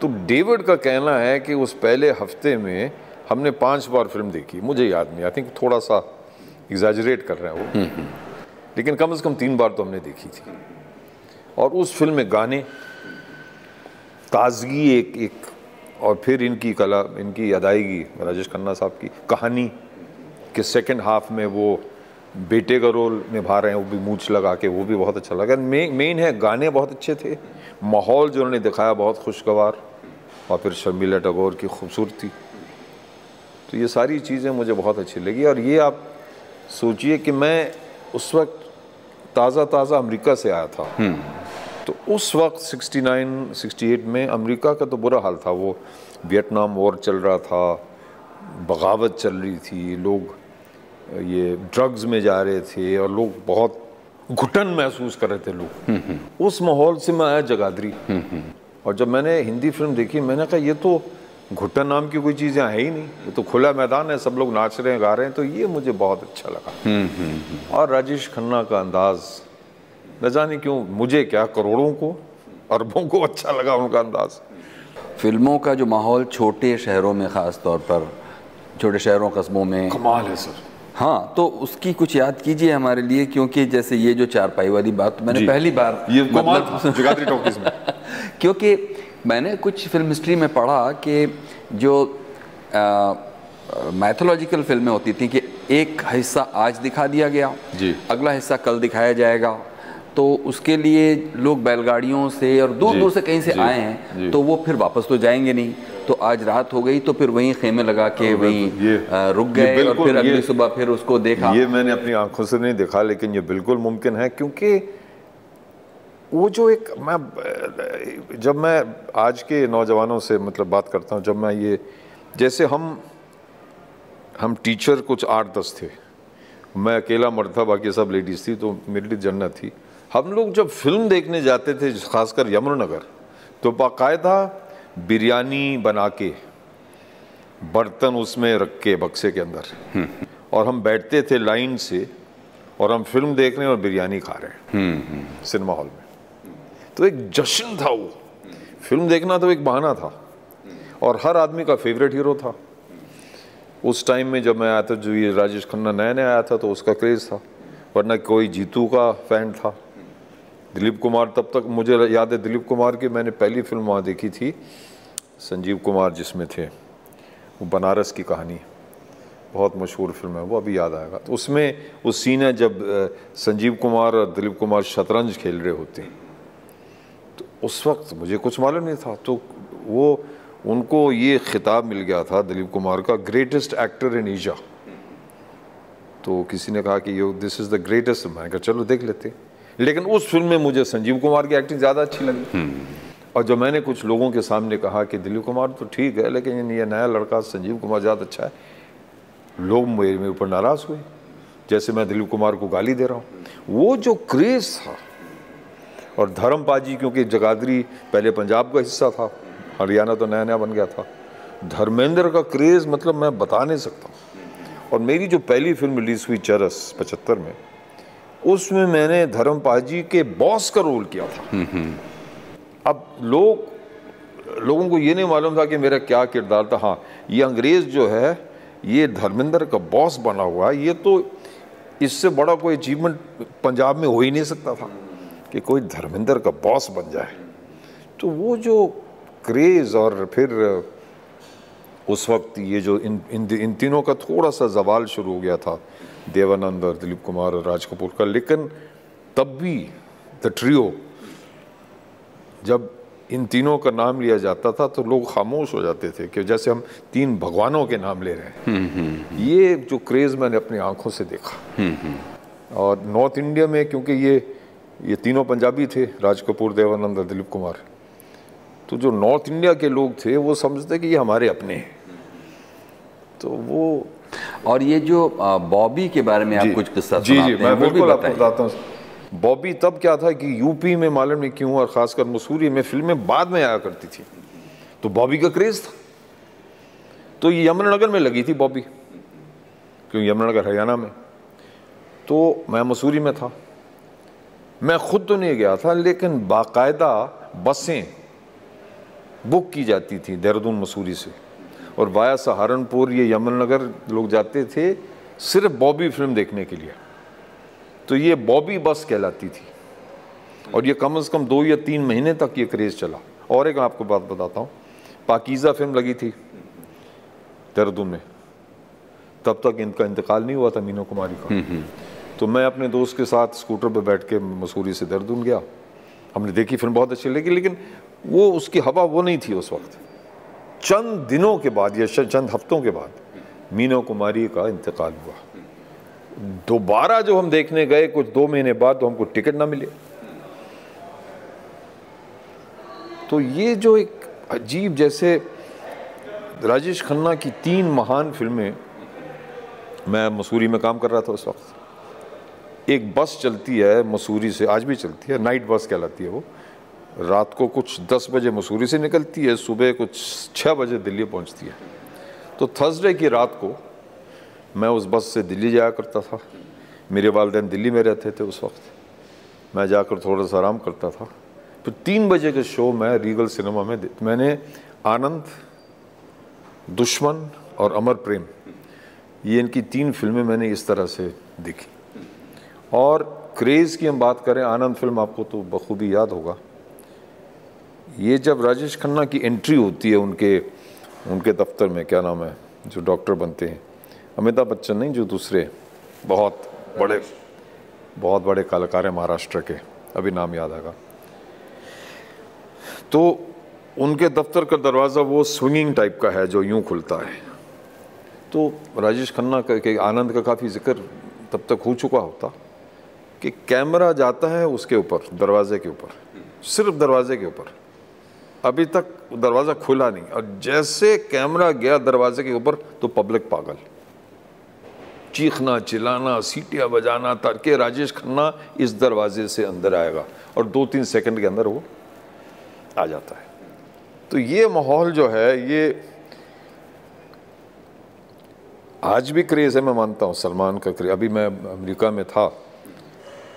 तो डेविड का कहना है कि उस पहले हफ़्ते में हमने पाँच बार फ़िल्म देखी। मुझे याद नहीं आई थिंक थोड़ा सा एग्जैजरेट कर रहे हैं वो। लेकिन कम से कम तीन बार तो हमने देखी थी। और उस फ़िल्म में गाने ताजगी एक एक और फिर इनकी कला इनकी अदायगी राजेश खन्ना साहब की कहानी के सेकंड हाफ़ में वो बेटे का रोल निभा रहे हैं वो भी मूछ लगा के वो भी बहुत अच्छा लगा। मेन है गाने बहुत अच्छे थे माहौल जो उन्होंने दिखाया बहुत खुशगवार और फिर शर्मिला टगोर की खूबसूरती। तो ये सारी चीज़ें मुझे बहुत अच्छी लगी और ये आप सोचिए कि मैं उस वक्त ताज़ा ताज़ा अमेरिका से आया था। तो उस वक्त 69 68 में अमेरिका का तो बुरा हाल था वो वियतनाम वॉर चल रहा था बगावत चल रही थी लोग ये ड्रग्स में जा रहे थे और लोग बहुत घुटन महसूस कर रहे थे लोग। उस माहौल से मैं आया जगाधरी। और जब मैंने हिंदी फ़िल्म देखी मैंने कहा ये तो घुटन नाम की कोई चीज़ यहाँ है ही नहीं। ये तो खुला मैदान है सब लोग नाच रहे हैं गा रहे हैं तो ये मुझे बहुत अच्छा लगा। और राजेश खन्ना का अंदाज न जाने क्यों मुझे क्या करोड़ों को अरबों को अच्छा लगा उनका अंदाज। फ़िल्मों का जो माहौल छोटे शहरों में ख़ास तौर पर छोटे शहरों कस्बों में कमाल है सर। हाँ तो उसकी कुछ याद कीजिए हमारे लिए क्योंकि जैसे ये जो चारपाई वाली बात मैंने पहली बार ये मतलब टॉकीज में। <laughs> क्योंकि मैंने कुछ फ़िल्म हिस्ट्री में पढ़ा कि जो मैथोलॉजिकल फ़िल्में होती थी कि एक हिस्सा आज दिखा दिया गया जी। अगला हिस्सा कल दिखाया जाएगा। तो उसके लिए लोग बैलगाड़ियों से और दूर दूर से कहीं से आए हैं तो वो फिर वापस तो जाएँगे नहीं। तो आज रात हो गई तो फिर वहीं खेमे लगा के हाँ, वहीं रुक गए और फिर अगली सुबह फिर उसको देखा। ये मैंने अपनी आँखों से नहीं देखा लेकिन ये बिल्कुल मुमकिन है क्योंकि वो जो एक मैं जब मैं आज के नौजवानों से मतलब बात करता हूँ जब मैं ये जैसे हम हम टीचर कुछ आठ दस थे मैं अकेला मर्द था बाकी सब लेडीज़ थी तो मेरे लिए जन्नत थी। हम लोग जब फ़िल्म देखने जाते थे खासकर यमुनानगर तो बाकायदा बिरयानी बना के बर्तन उसमें रख के बक्से के अंदर। और हम बैठते थे लाइन से और हम फ़िल्म देख रहे हैं और बिरयानी खा रहे हैं। सिनेमा हॉल में। तो एक जश्न था वो। फ़िल्म देखना तो एक बहाना था। और हर आदमी का फेवरेट हीरो था। उस टाइम में जब मैं आया था जो ये राजेश खन्ना नया नया आया था तो उसका क्रेज़ था। वरना कोई जीतू का फ़ैन था। दिलीप कुमार, तब तक मुझे याद है दिलीप कुमार की मैंने पहली फ़िल्म वहाँ देखी थी, संजीव कुमार जिसमें थे, वो बनारस की कहानी। बहुत मशहूर फ़िल्म है, वो अभी याद आएगा। तो उसमें वो सीन है जब संजीव कुमार और दिलीप कुमार शतरंज खेल रहे होते हैं। तो उस वक्त मुझे कुछ मालूम नहीं था तो वो, उनको ये खिताब मिल गया था दिलीप कुमार का ग्रेटेस्ट एक्टर इन ईजा तो किसी ने कहा कि yo this is the greatest मैंने कहा, चलो देख लेते लेकिन उस फ़िल्म में मुझे संजीव कुमार की एक्टिंग ज़्यादा अच्छी लगी। और जब मैंने कुछ लोगों के सामने कहा कि दिलीप कुमार तो ठीक है लेकिन ये नया लड़का संजीव कुमार ज़्यादा अच्छा है। लोग मेरे मेरे ऊपर नाराज़ हुए। जैसे मैं दिलीप कुमार को गाली दे रहा हूँ। वो जो क्रेज़ था और धर्म पाजी क्योंकि जगाधरी पहले पंजाब का हिस्सा था हरियाणा तो नया नया बन गया था। धर्मेंद्र का क्रेज़ मतलब मैं बता नहीं सकता। और मेरी जो पहली फ़िल्म रिलीज़ हुई चरस पचहत्तर में उसमें मैंने धर्म पाजी के बॉस का रोल किया था। अब लोग लोगों को ये नहीं मालूम था कि मेरा क्या किरदार था। हाँ ये अंग्रेज़ जो है ये धर्मेंद्र का बॉस बना हुआ है। ये तो इससे बड़ा कोई अचीवमेंट पंजाब में हो ही नहीं सकता था कि कोई धर्मेंद्र का बॉस बन जाए। तो वो जो क्रेज़ और फिर उस वक्त ये जो इन इन इन तीनों का थोड़ा सा जवाल शुरू हो गया था देवानंद और दिलीप कुमार और राज कपूर का लेकिन तब भी द ट्रियो जब इन तीनों का नाम लिया जाता था तो लोग खामोश हो जाते थे कि जैसे हम तीन भगवानों के नाम ले रहे हैं। ये जो क्रेज़ मैंने अपनी आँखों से देखा। और नॉर्थ इंडिया में क्योंकि ये ये तीनों पंजाबी थे राज कपूर देवानंद और दिलीप कुमार। तो जो नॉर्थ इंडिया के लोग थे वो समझते कि ये हमारे अपने हैं। तो वो और ये जो बॉबी के बारे में आप कुछ किस्सा जी जी मैं वो भी बिल्कुल आपको बताता हूँ। बॉबी तब क्या था कि यूपी में मालूम नहीं क्यों और खासकर मसूरी में फ़िल्में बाद में आया करती थी। तो बॉबी का क्रेज था। तो ये यमुनानगर में लगी थी बॉबी। क्यों? यमुनानगर हरियाणा में। तो मैं मसूरी में था। मैं खुद तो नहीं गया था लेकिन बाकायदा बसें बुक की जाती थी देहरादून मसूरी से। और वाया सहारनपुर ये यमुनानगर लोग जाते थे सिर्फ़ बॉबी फ़िल्म देखने के लिए। तो ये बॉबी बस कहलाती थी। और ये कम से कम दो या तीन महीने तक ये क्रेज़ चला। और एक आपको बात बताता हूँ पाकिज़ा फ़िल्म लगी थी देहरादून में। तब तक इनका इंतकाल नहीं हुआ था मीनू कुमारी का। तो मैं अपने दोस्त के साथ स्कूटर पर बैठ के मसूरी से देहरादून गया। हमने देखी फ़िल्म बहुत अच्छी लगी लेकिन वो उसकी हवा वो नहीं थी उस वक्त। चंद दिनों के बाद, या चंद हफ्तों के बाद, मीना कुमारी का इंतकाल हुआ। दोबारा जो हम देखने गए, कुछ दो महीने बाद तो हमको टिकट ना मिले। तो ये जो एक अजीब, जैसे राजेश खन्ना की तीन महान फ़िल्में, मैं मसूरी में काम कर रहा था उस वक्त। एक बस चलती है मसूरी से, आज भी चलती है, नाइट बस कहलाती है वो। रात को कुछ दस बजे मसूरी से निकलती है, सुबह कुछ छः बजे दिल्ली पहुँचती है। तो थर्सडे की रात को मैं उस बस से दिल्ली जाया करता था। मेरे वालदेन दिल्ली में रहते थे उस वक्त। मैं जाकर थोड़ा सा आराम करता था। फिर तीन बजे के शो मैं रीगल सिनेमा में मैंने आनंद, दुश्मन और अमर प्रेम, ये इनकी तीन फ़िल्में मैंने इस तरह से देखी। और क्रेज़ की हम बात करें, आनंद फ़िल्म आपको तो बखूबी याद होगा। ये जब राजेश खन्ना की एंट्री होती है उनके उनके दफ्तर में, क्या नाम है, जो डॉक्टर बनते हैं। अमिताभ बच्चन नहीं, जो दूसरे, बहुत बड़े बहुत बड़े कलाकार हैं महाराष्ट्र के, अभी नाम याद आएगा। तो उनके दफ्तर का दरवाज़ा वो स्विंगिंग टाइप का है, जो यूँ खुलता है। तो राजेश खन्ना का, के आनंद का काफ़ी ज़िक्र तब तक हो चुका होता, कि कैमरा जाता है उसके ऊपर, दरवाजे के ऊपर, सिर्फ़ दरवाजे के ऊपर। अभी तक दरवाज़ा खुला नहीं। और जैसे कैमरा गया दरवाजे के ऊपर तो पब्लिक पागल। चीखना, चिल्लाना, सीटियाँ बजाना ताकि राजेश खन्ना इस दरवाजे से अंदर आएगा और दो तीन सेकंड के अंदर वो आ जाता है। तो ये माहौल जो है, ये आज भी क्रेज़ है, मैं मानता हूँ, सलमान का क्रेज़। अभी मैं अमेरिका में था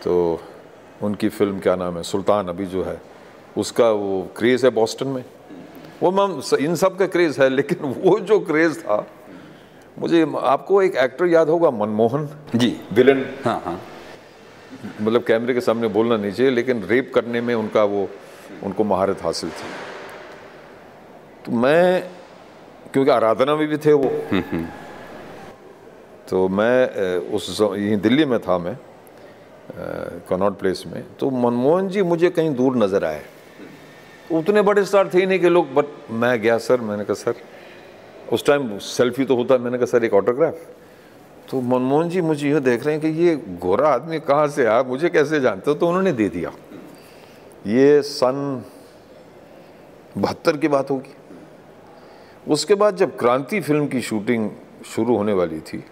तो उनकी फ़िल्म क्या नाम है, सुल्तान अभी जो है उसका वो क्रेज़ है बॉस्टन में। वो मैम इन सब का क्रेज़ है लेकिन वो जो क्रेज़ था मुझे आपको एक एक्टर याद होगा मनमोहन? जी। विलन हाँ हाँ। मतलब कैमरे के सामने बोलना नहीं चाहिए लेकिन रेप करने में उनका वो उनको महारत हासिल थी। तो मैं क्योंकि आराधना में भी थे वो। तो मैं उस यहीं दिल्ली में था मैं कनॉट प्लेस में। तो मनमोहन जी मुझे कहीं दूर नज़र आए। उतने बड़े स्टार थे ही नहीं कि लोग बट मैं गया सर मैंने कहा सर उस टाइम सेल्फी तो होता, मैंने कहा सर एक ऑटोग्राफ तो मनमोहन जी मुझे यह देख रहे हैं कि ये गोरा आदमी कहाँ से आया, मुझे कैसे जानते हो? तो उन्होंने दे दिया। ये सन बहत्तर की बात होगी। उसके बाद जब क्रांति फ़िल्म की शूटिंग शुरू होने वाली थी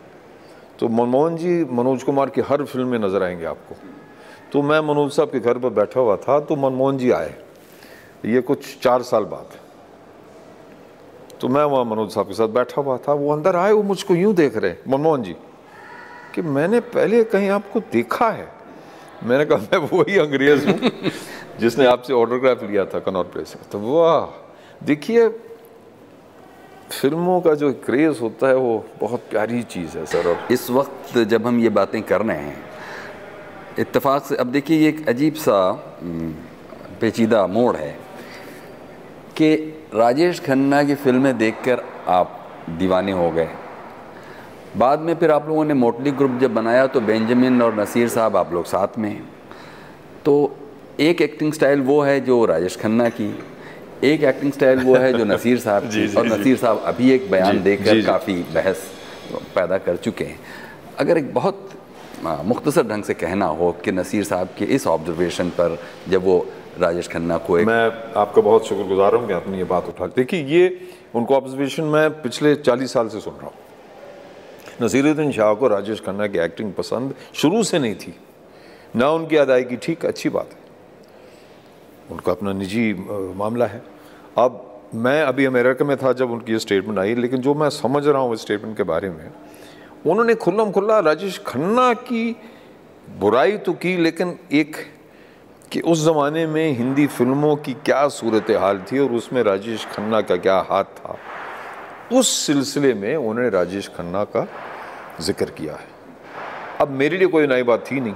तो मनमोहन जी, मनोज कुमार की हर फ़िल्म में नज़र आएँगे आपको। तो मैं मनोज साहब के घर पर बैठा हुआ था तो मनमोहन जी आए। ये कुछ चार साल बाद। तो मैं वहाँ मनोज साहब के साथ बैठा हुआ था, वो अंदर आए, वो मुझको यूँ देख रहे मनमोहन जी, कि मैंने पहले कहीं आपको देखा है। मैंने कहा, मैं वही अंग्रेज़ हूँ <laughs> जिसने आपसे ऑटोग्राफ लिया था कनौर प्लेस में तो वाह, देखिए, फ़िल्मों का जो क्रेज होता है, वो बहुत प्यारी चीज़ है, सर, और इस वक्त जब हम ये बातें कर रहे हैं, इत्तेफाक से, अब देखिए, ये एक अजीब सा पेचीदा मोड़ है। कि राजेश खन्ना की फ़िल्में देखकर आप दीवाने हो गए। बाद में फिर आप लोगों ने मोटली ग्रुप जब बनाया तो बेंजामिन और नसीर साहब आप लोग साथ में तो एक एक्टिंग स्टाइल वो है जो राजेश खन्ना की एक एक्टिंग स्टाइल वो है जो नसीर साहब जी, <laughs> की जी, और नसीर साहब अभी एक बयान देकर। काफ़ी बहस पैदा कर चुके हैं। अगर एक बहुत आ, मुख्तसर ढंग से कहना हो कि नसीर साहब के इस ऑब्जर्वेशन पर जब वो राजेश खन्ना को एक मैं आपका बहुत शुक्रगुजार हूँ कि आपने ये बात उठा देखिए, ये उनको ऑब्जर्वेशन मैं पिछले चालीस साल से सुन रहा हूँ। नसीरुद्दीन शाह को राजेश खन्ना की एक्टिंग पसंद शुरू से नहीं थी। ना उनकी अदायगी ठीक, अच्छी बात है। उनका अपना निजी मामला है। अब मैं अभी अमेरिका में था जब उनकी ये स्टेटमेंट आई, लेकिन जो मैं समझ रहा हूँ इस स्टेटमेंट के बारे में, उन्होंने खुल्लम खुल्ला राजेश खन्ना की बुराई तो की, लेकिन एक कि उस ज़माने में हिंदी फ़िल्मों की क्या सूरत हाल थी और उसमें राजेश खन्ना का क्या हाथ था उस सिलसिले में उन्होंने राजेश खन्ना का ज़िक्र किया है। अब मेरे लिए कोई नई बात थी नहीं।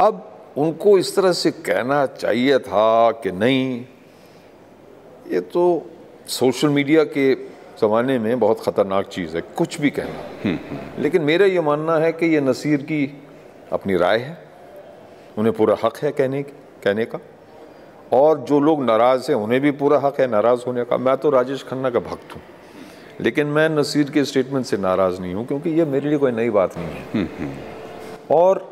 अब उनको इस तरह से कहना चाहिए था कि नहीं ये तो सोशल मीडिया के ज़माने में बहुत ख़तरनाक चीज़ है कुछ भी कहना। लेकिन मेरा ये मानना है कि ये नसीर की अपनी राय है। उन्हें पूरा हक है कहने कहने का। और जो लोग नाराज़ हैं उन्हें भी पूरा हक है नाराज़ होने का। मैं तो राजेश खन्ना का भक्त हूँ। लेकिन मैं नसीर के स्टेटमेंट से नाराज़ नहीं हूँ क्योंकि ये मेरे लिए कोई नई बात नहीं है। और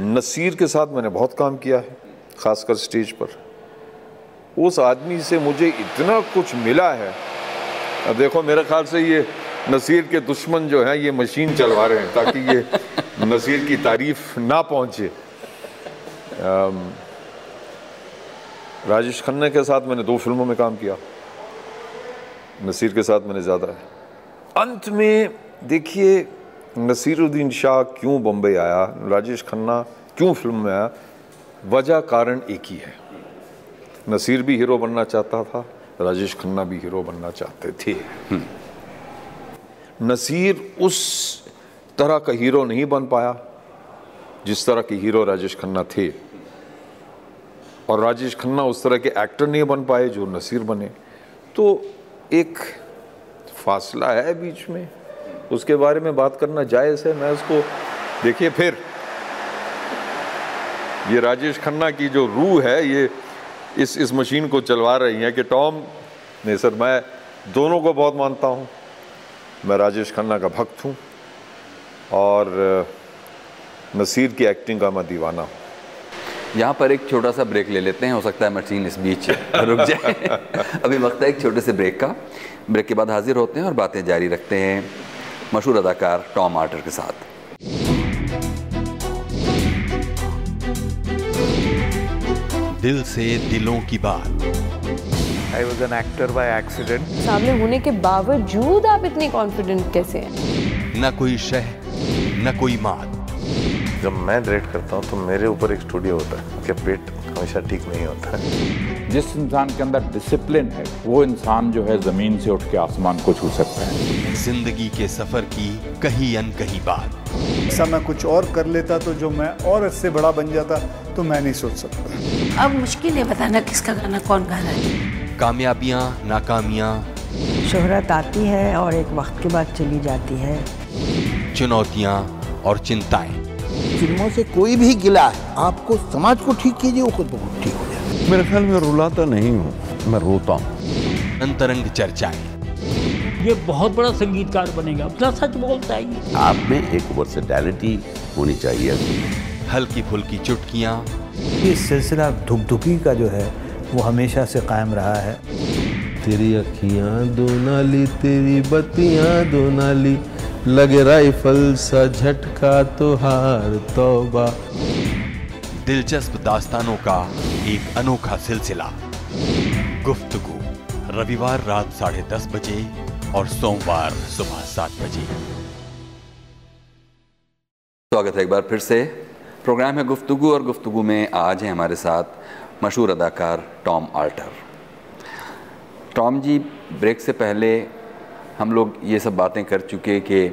नसीर के साथ मैंने बहुत काम किया है ख़ासकर स्टेज पर। उस आदमी से मुझे इतना कुछ मिला है। अब देखो मेरे ख्याल से ये नसीर के दुश्मन जो हैं ये मशीन चलवा रहे हैं ताकि ये <laughs> नसीर की तारीफ़ ना पहुँचे। राजेश खन्ना के साथ मैंने दो फ़िल्मों में काम किया। नसीर के साथ मैंने ज़्यादा है। अंत में देखिए नसीरुद्दीन शाह क्यों बम्बई आया? राजेश खन्ना क्यों फ़िल्म में आया? वजह कारण एक ही है। नसीर भी हीरो बनना चाहता था राजेश खन्ना भी हीरो बनना चाहते थे। नसीर उस तरह का हीरो नहीं बन पाया जिस तरह के हीरो राजेश खन्ना थे। और राजेश खन्ना उस तरह के एक्टर नहीं बन पाए जो नसीर बने। तो एक फासला है बीच में। उसके बारे में बात करना जायज़ है, मैं उसको देखिए फिर। ये राजेश खन्ना की जो रूह है, ये इस इस मशीन को चलवा रही है कि टॉम, नहीं सर, मैं दोनों को बहुत मानता हूँ। मैं राजेश खन्ना का भक्त हूँ और नसीर की एक्टिंग का मैं दीवाना हूँ। यहाँ पर एक छोटा सा ब्रेक ले लेते हैं हो सकता है मशीन इस बीच रुक जाए। <laughs> अभी वक्त है एक छोटे से ब्रेक का। ब्रेक के बाद हाजिर होते हैं और बातें जारी रखते हैं मशहूर अदाकार टॉम आर्टर के साथ। दिल से दिलों की बात। I was an actor by accident सामने होने के बावजूद आप इतने कॉन्फिडेंट कैसे हैं? न कोई शह न कोई मात। जब मैं डायरेक्ट करता हूँ तो मेरे ऊपर एक स्टूडियो होता है कि पेट हमेशा ठीक नहीं होता जिस इंसान के अंदर डिसिप्लिन है वो इंसान जो है ज़मीन से उठ के आसमान को छू सकता है। ज़िंदगी के सफ़र की कहीं अनकही बात। ऐसा मैं कुछ और कर लेता तो जो मैं और इससे बड़ा बन जाता तो मैं नहीं सोच सकता। अब मुश्किल है बताना किसका गाना कौन गा रहा है। कामयाबियाँ नाकामियाँ। शोहरत आती है और एक वक्त के बाद चली जाती है। चुनौतियाँ और चिंताएँ। फ़िल्मों से कोई भी गिला है आपको समाज को ठीक कीजिए वो खुद बहुत ठीक हो जाए। मेरे ख्याल में रुलाता नहीं हूँ मैं रोता हूँ। अंतरंग चर्चाएँ। ये बहुत बड़ा संगीतकार बनेगा इतना सच बोलता है आप में एक वर्सेटैलिटी होनी चाहिए। हल्की फुल्की चुटकियाँ। ये सिलसिला धुकधुकी का जो है वो हमेशा से कायम रहा है। तेरी अखियाँ दो नाली तेरी बत्तियाँ दो नाली लगे राइफल सा झटका तो हार तौबा। दिलचस्प दास्तानों का एक अनोखा सिलसिला। गुफ्तगु रविवार रात साढ़े दस बजे और सोमवार सुबह सात बजे। स्वागत है एक बार फिर से। प्रोग्राम है गुफ्तगु और गुफ्तगु में आज है हमारे साथ मशहूर अदाकार Tom Alter. Tom ji, break से पहले हम लोग ये सब बातें कर चुके कि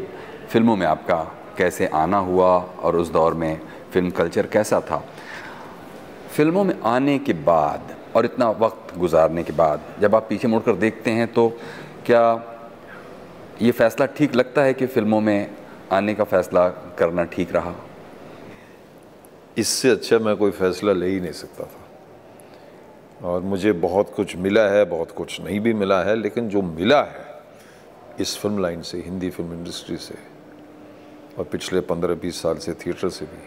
फ़िल्मों में आपका कैसे आना हुआ और उस दौर में फ़िल्म कल्चर कैसा था। फ़िल्मों में आने के बाद और इतना वक्त गुजारने के बाद जब आप पीछे मुड़कर देखते हैं तो क्या ये फैसला ठीक लगता है कि फ़िल्मों में आने का फैसला करना ठीक रहा? इससे अच्छा मैं कोई फैसला ले ही नहीं सकता था। और मुझे बहुत कुछ मिला है, बहुत कुछ नहीं भी मिला है, लेकिन जो मिला है इस फ़िल्म लाइन से, हिंदी फ़िल्म इंडस्ट्री से, और पिछले पंद्रह बीस साल से थिएटर से भी,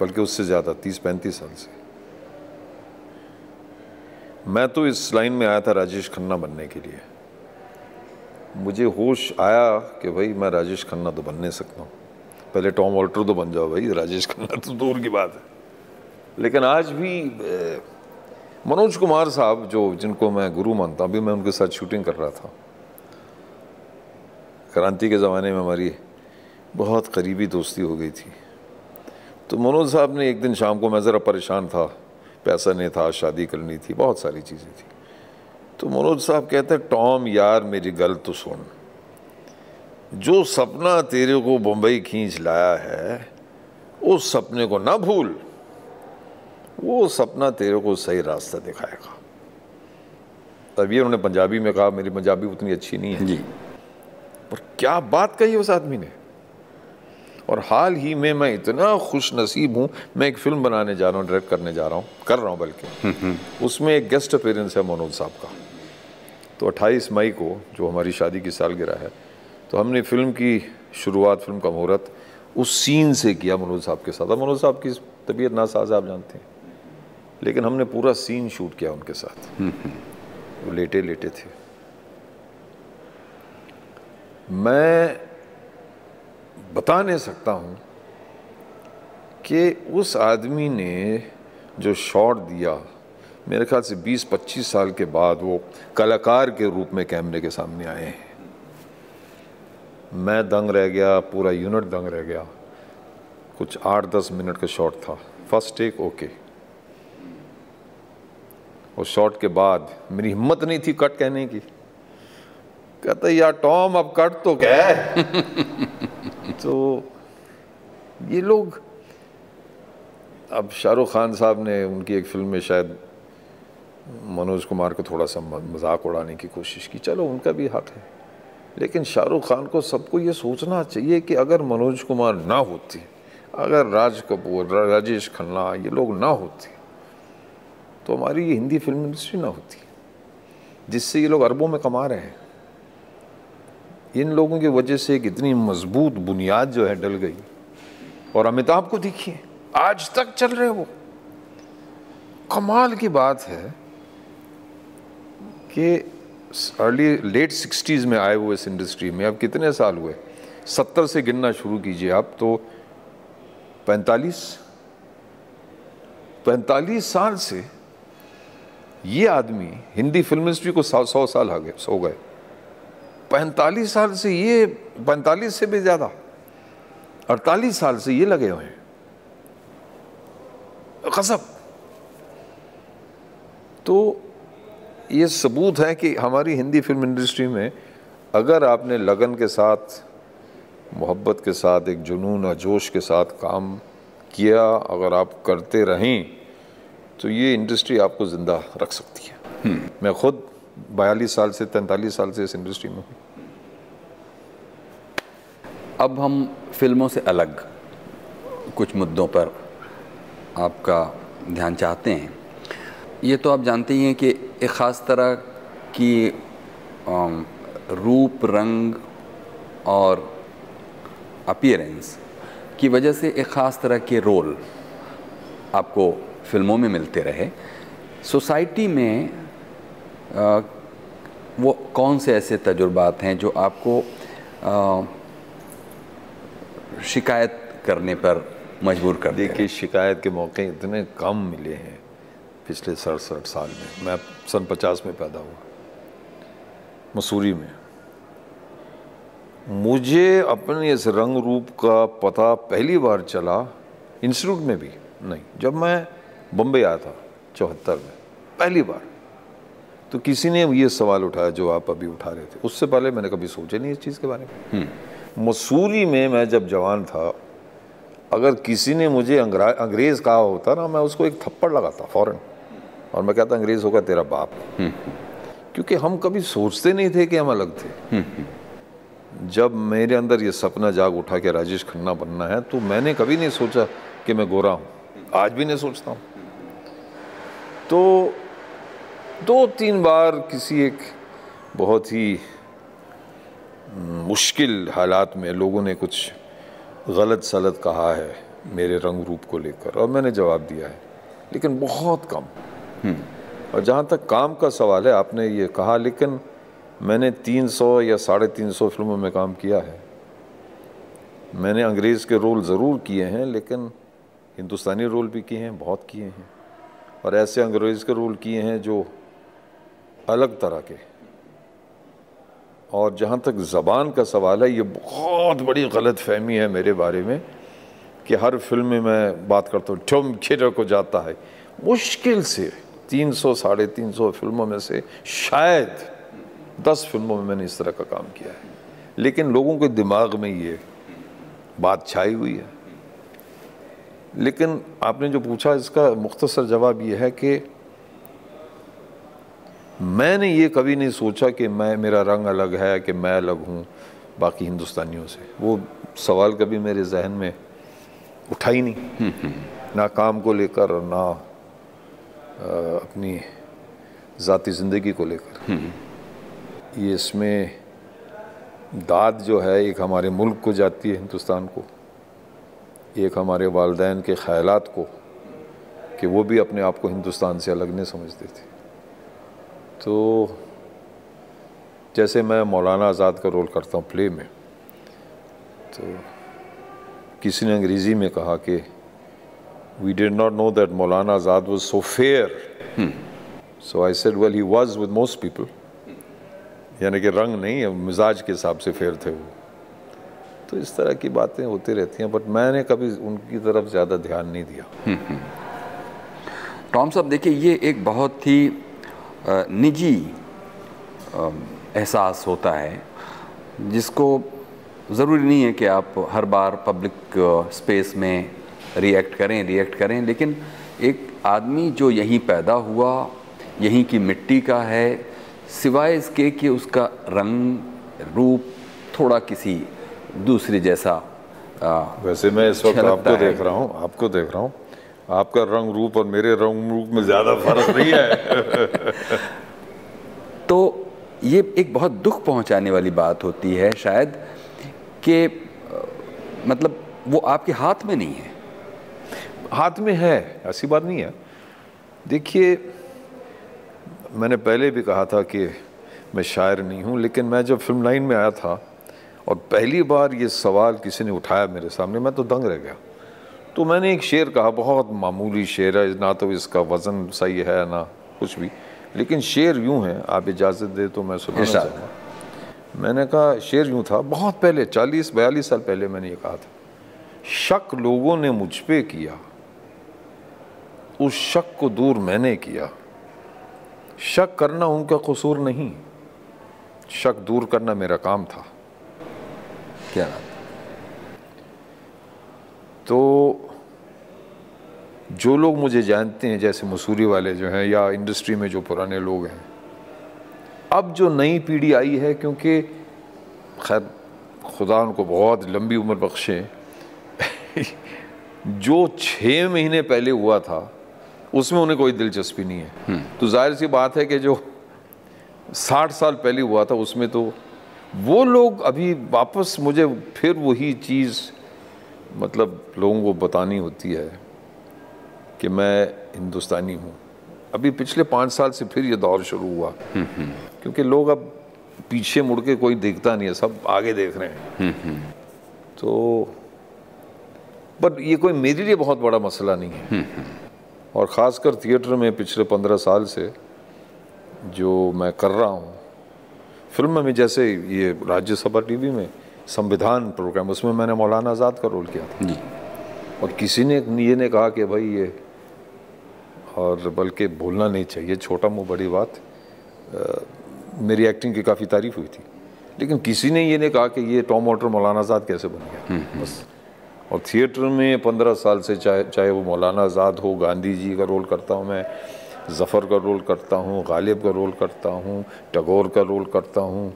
बल्कि उससे ज़्यादा, तीस पैंतीस साल से। मैं तो इस लाइन में आया था राजेश खन्ना बनने के लिए। मुझे होश आया कि भाई, मैं राजेश खन्ना तो बन नहीं सकता हूँ। पहले टॉम वॉल्टर तो बन जाओ भाई, राजेश खन्ना तो दूर की बात है। लेकिन आज भी मनोज कुमार साहब, जो जिनको मैं गुरु मानता हूँ, अभी मैं उनके साथ शूटिंग कर रहा था। क्रांति के ज़माने में हमारी बहुत करीबी दोस्ती हो गई थी। तो मनोज साहब ने एक दिन शाम को, मैं ज़रा परेशान था, पैसा नहीं था, शादी करनी थी, बहुत सारी चीज़ें थी। तो मनोज साहब कहते हैं, टॉम, यार, मेरी गल तो सुन। जो सपना तेरे को बम्बई खींच लाया है, उस सपने को ना भूल। वो सपना तेरे को सही रास्ता दिखाएगा। तभी उन्होंने पंजाबी में कहा मेरी पंजाबी उतनी अच्छी नहीं है। जी। पर क्या बात कही उस आदमी ने? और हाल ही में मैं इतना खुश नसीब हूँ मैं एक फ़िल्म बनाने जा रहा हूँ डायरेक्ट करने जा रहा हूँ कर रहा हूँ बल्कि। उसमें एक गेस्ट अपेयरेंस है मनोज साहब का। तो 28 मई को जो हमारी शादी की सालगिरह है तो हमने फ़िल्म की शुरुआत फ़िल्म का मुहूर्त उस सीन से किया मनोज साहब के साथ। मनोज साहब की तबीयत नासाज आप जानते हैं। लेकिन हमने पूरा सीन शूट किया उनके साथ। वो लेटे लेटे थे। मैं बता नहीं सकता हूँ कि उस आदमी ने जो शॉट दिया, मेरे ख्याल से 20-25 साल के बाद वो कलाकार के रूप में कैमरे के सामने आए हैं। मैं दंग रह गया, पूरा यूनिट दंग रह गया। कुछ आठ दस मिनट का शॉट था। फ़र्स्ट टेक ओके और शॉट के बाद मेरी हिम्मत नहीं थी कट कहने की। कहता यार टॉम अब कट तो कह। <laughs> तो ये लोग अब शाहरुख खान साहब ने उनकी एक फ़िल्म में शायद मनोज कुमार को थोड़ा सा मज़ाक उड़ाने की कोशिश की। चलो उनका भी हक है। लेकिन शाहरुख खान को सबको ये सोचना चाहिए कि अगर मनोज कुमार ना होती अगर राज कपूर राजेश खन्ना ये लोग ना होते तो हमारी ये हिंदी फ़िल्म इंडस्ट्री ना होती। जिससे ये लोग अरबों में कमा रहे हैं। इन लोगों की वजह से एक इतनी मज़बूत बुनियाद जो है डल गई। और अमिताभ को देखिए, आज तक चल रहे वो। कमाल की बात है कि अर्ली लेट सिक्सटीज में आए हुए इस इंडस्ट्री में। अब कितने साल हुए? सत्तर से गिनना शुरू कीजिए आप तो पैंतालीस पैंतालीस साल से ये आदमी हिंदी फ़िल्म इंडस्ट्री को सौ सौ साल आ गए सो गए। पैंतालीस साल से ये, पैंतालीस से भी ज़्यादा, अड़तालीस साल से ये लगे हुए हैं। कसब तो ये सबूत है कि हमारी हिंदी फ़िल्म इंडस्ट्री में अगर आपने लगन के साथ, मोहब्बत के साथ, एक जुनून और जोश के साथ काम किया, अगर आप करते रहें तो ये इंडस्ट्री आपको ज़िंदा रख सकती है। मैं खुद बयालीस साल से तैंतालीस साल से इस इंडस्ट्री में हूँ। अब हम फ़िल्मों से अलग कुछ मुद्दों पर आपका ध्यान चाहते हैं। ये तो आप जानते ही हैं कि एक ख़ास तरह की रूप रंग और अपियरेंस की वजह से एक ख़ास तरह के रोल आपको फ़िल्मों में मिलते रहे। सोसाइटी में आ, वो कौन से ऐसे तजुर्बात हैं जो आपको आ, शिकायत करने पर मजबूर कर देखिए शिकायत के मौके इतने कम मिले हैं पिछले सड़सठ साल में। मैं सन पचास में पैदा हुआ मसूरी में। मुझे अपने इस रंग रूप का पता पहली बार चला इंस्टीट्यूट में भी नहीं। जब मैं बम्बई आया था चौहत्तर में पहली बार। तो किसी ने ये सवाल उठाया जो आप अभी उठा रहे थे। उससे पहले मैंने कभी सोचा नहीं इस चीज़ के बारे में। मसूरी में मैं जब जवान था अगर किसी ने मुझे अंग्रेज़ कहा होता ना मैं उसको एक थप्पड़ लगाता फ़ौरन। और मैं कहता अंग्रेज़ होगा तेरा बाप। क्योंकि हम कभी सोचते नहीं थे कि हम अलग थे। जब मेरे अंदर ये सपना जाग उठा के राजेश खन्ना बनना है तो मैंने कभी नहीं सोचा कि मैं गोरा हूँ। आज भी नहीं सोचता हूँ। तो दो तीन बार किसी एक बहुत ही मुश्किल हालात में लोगों ने कुछ गलत सलत कहा है मेरे रंग रूप को लेकर और मैंने जवाब दिया है लेकिन बहुत कम। और जहाँ तक काम का सवाल है आपने ये कहा लेकिन मैंने 300 या साढ़े तीन सौ फ़िल्मों में काम किया है। मैंने अंग्रेज़ के रोल ज़रूर किए हैं लेकिन हिंदुस्तानी रोल भी किए हैं बहुत किए हैं। और ऐसे अंग्रेज़ के रूल किए हैं जो अलग तरह के। और जहाँ तक ज़बान का सवाल है, ये बहुत बड़ी गलत फहमी है मेरे बारे में कि हर फ़िल्म में मैं बात करता हूँ, ठुम खिर को जाता है। मुश्किल से 300 साढ़े तीन सौ फ़िल्मों में से शायद 10 फ़िल्मों में मैंने इस तरह का काम किया है। लेकिन लोगों के दिमाग में ये बात छाई हुई है। लेकिन आपने जो पूछा इसका मुख्तसर जवाब ये है कि मैंने ये कभी नहीं सोचा कि मैं मेरा रंग अलग है कि मैं अलग हूँ बाकी हिंदुस्तानियों से। वो सवाल कभी मेरे जहन में उठा ही नहीं। ना काम को लेकर और ना अपनी ज़ाती ज़िंदगी को लेकर। ये इसमें दाद जो है एक हमारे मुल्क को जाती है हिंदुस्तान को। एक हमारे वालदेन के ख्यालात को कि वो भी अपने आप को हिंदुस्तान से अलग नहीं समझते थे। तो जैसे मैं मौलाना आज़ाद का रोल करता हूँ प्ले में तो किसी ने अंग्रेज़ी में कहा कि we did not know that Maulana Azad was so fair so I said well he was with most people यानी कि रंग नहीं मिजाज के हिसाब से फेयर थे वो। तो इस तरह की बातें होती रहती हैं बट मैंने कभी उनकी तरफ़ ज़्यादा ध्यान नहीं दिया। टॉम साहब, देखिए, ये एक बहुत ही निजी एहसास होता है, जिसको ज़रूरी नहीं है कि आप हर बार पब्लिक स्पेस में रिएक्ट करें रिएक्ट करें, लेकिन एक आदमी जो यहीं पैदा हुआ, यहीं की मिट्टी का है, सिवाय इसके कि उसका रंग, रूप थोड़ा किसी दूसरी जैसा आ, वैसे मैं इस वक्त आपको देख रहा हूँ आपको देख रहा हूँ। आपका रंग रूप और मेरे रंग रूप में ज़्यादा फ़र्क नहीं है। <laughs> तो ये एक बहुत दुख पहुँचाने वाली बात होती है शायद कि मतलब वो आपके हाथ में नहीं है। हाथ में है ऐसी बात नहीं है। देखिए मैंने पहले भी कहा था कि मैं शायर नहीं हूँ लेकिन मैं जब फ़िल्म लाइन में आया था और पहली बार ये सवाल किसी ने उठाया मेरे सामने मैं तो दंग रह गया। तो मैंने एक शेर कहा बहुत मामूली शेर है ना तो इसका वज़न सही है ना कुछ भी। लेकिन शेर यूँ है आप इजाज़त दे तो मैं सुना चाहूँगा। मैंने कहा शेर यूँ था बहुत पहले चालीस बयालीस साल पहले मैंने ये कहा था शक लोगों ने मुझ पर किया उस शक को दूर मैंने किया। शक करना उनका कसूर नहीं शक दूर करना मेरा काम था। क्या तो जो लोग मुझे जानते हैं जैसे मसूरी वाले जो हैं या इंडस्ट्री में जो पुराने लोग हैं अब जो नई पीढ़ी आई है क्योंकि खैर खुदा उनको बहुत लंबी उम्र बख्शे जो छः महीने पहले हुआ था उसमें उन्हें कोई दिलचस्पी नहीं है। तो ज़ाहिर सी बात है कि जो साठ साल पहले हुआ था उसमें तो वो लोग अभी वापस मुझे फिर वही चीज़ मतलब लोगों को बतानी होती है कि मैं हिंदुस्तानी हूँ। अभी पिछले पाँच साल से फिर ये दौर शुरू हुआ। क्योंकि लोग अब पीछे मुड़ के कोई देखता नहीं है, सब आगे देख रहे हैं। तो पर ये कोई मेरे लिए बहुत बड़ा मसला नहीं है। और ख़ासकर थिएटर में पिछले पंद्रह साल से जो मैं कर रहा हूँ फ़िल्म में जैसे ये राज्यसभा टीवी में संविधान प्रोग्राम उसमें मैंने मौलाना आज़ाद का रोल किया था। जी। और किसी ने ये ने कहा कि भाई ये और बल्कि भूलना नहीं चाहिए छोटा मुँह बड़ी बात आ, मेरी एक्टिंग की काफ़ी तारीफ़ हुई थी। लेकिन किसी ने ये नहीं कहा कि ये टॉम वॉटर मौलाना आज़ाद कैसे बन गया? बस। और थिएटर में पंद्रह साल से चाहे चाहे वो मौलाना आज़ाद हो गांधी जी का रोल करता हूँ मैं ज़फ़र का रोल करता हूँ, गालिब का रोल करता हूँ, टगोर का रोल करता हूँ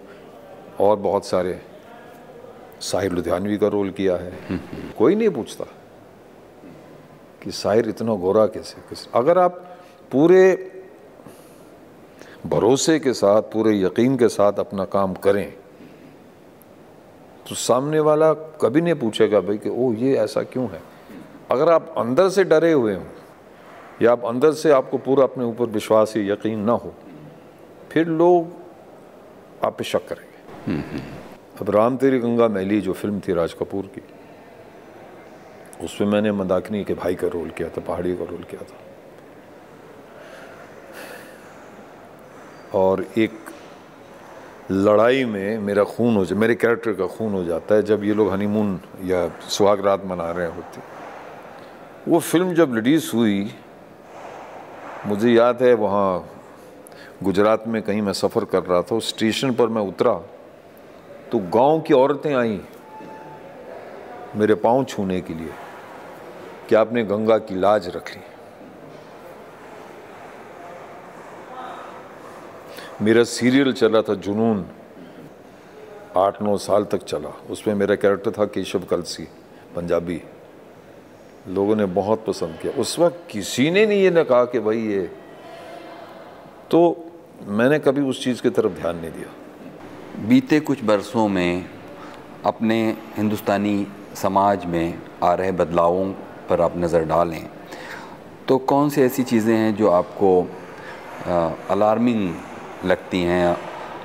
और बहुत सारे साहिर लुधियानवी का रोल किया है। कोई नहीं पूछता कि साहिर इतना गोरा कैसे कैसे। अगर आप पूरे भरोसे के साथ, पूरे यकीन के साथ अपना काम करें तो सामने वाला कभी नहीं पूछेगा भाई कि ओ ये ऐसा क्यों है? अगर आप अंदर से डरे हुए हों या आप अंदर से आपको पूरा अपने ऊपर विश्वास या यकीन ना हो, फिर लोग आप पे शक करेंगे। अब राम तेरी गंगा मैली जो फ़िल्म थी राज कपूर की, उसमें मैंने मंदाकिनी के भाई का रोल किया था पहाड़ी का रोल किया था। और एक लड़ाई में मेरा खून हो जाए मेरे कैरेक्टर का खून हो जाता है जब ये लोग हनीमून या सुहाग रात मना रहे होते। वो फ़िल्म जब रिलीज़ हुई मुझे याद है वहाँ गुजरात में कहीं मैं सफ़र कर रहा था, स्टेशन पर मैं उतरा तो गाँव की औरतें आई मेरे पाँव छूने के लिए कि आपने गंगा की लाज रख ली। मेरा सीरियल चला था जुनून, आठ नौ साल तक चला। उसमें मेरा कैरेक्टर था केशव कलसी, पंजाबी। लोगों ने बहुत पसंद किया। उस वक्त किसी ने नहीं ये ना कहा कि भाई ये तो मैंने कभी उस चीज़ की तरफ़ ध्यान नहीं दिया। बीते कुछ बरसों में अपने हिंदुस्तानी समाज में आ रहे बदलावों पर आप नज़र डालें तो कौन सी ऐसी चीज़ें हैं जो आपको अलार्मिंग लगती हैं?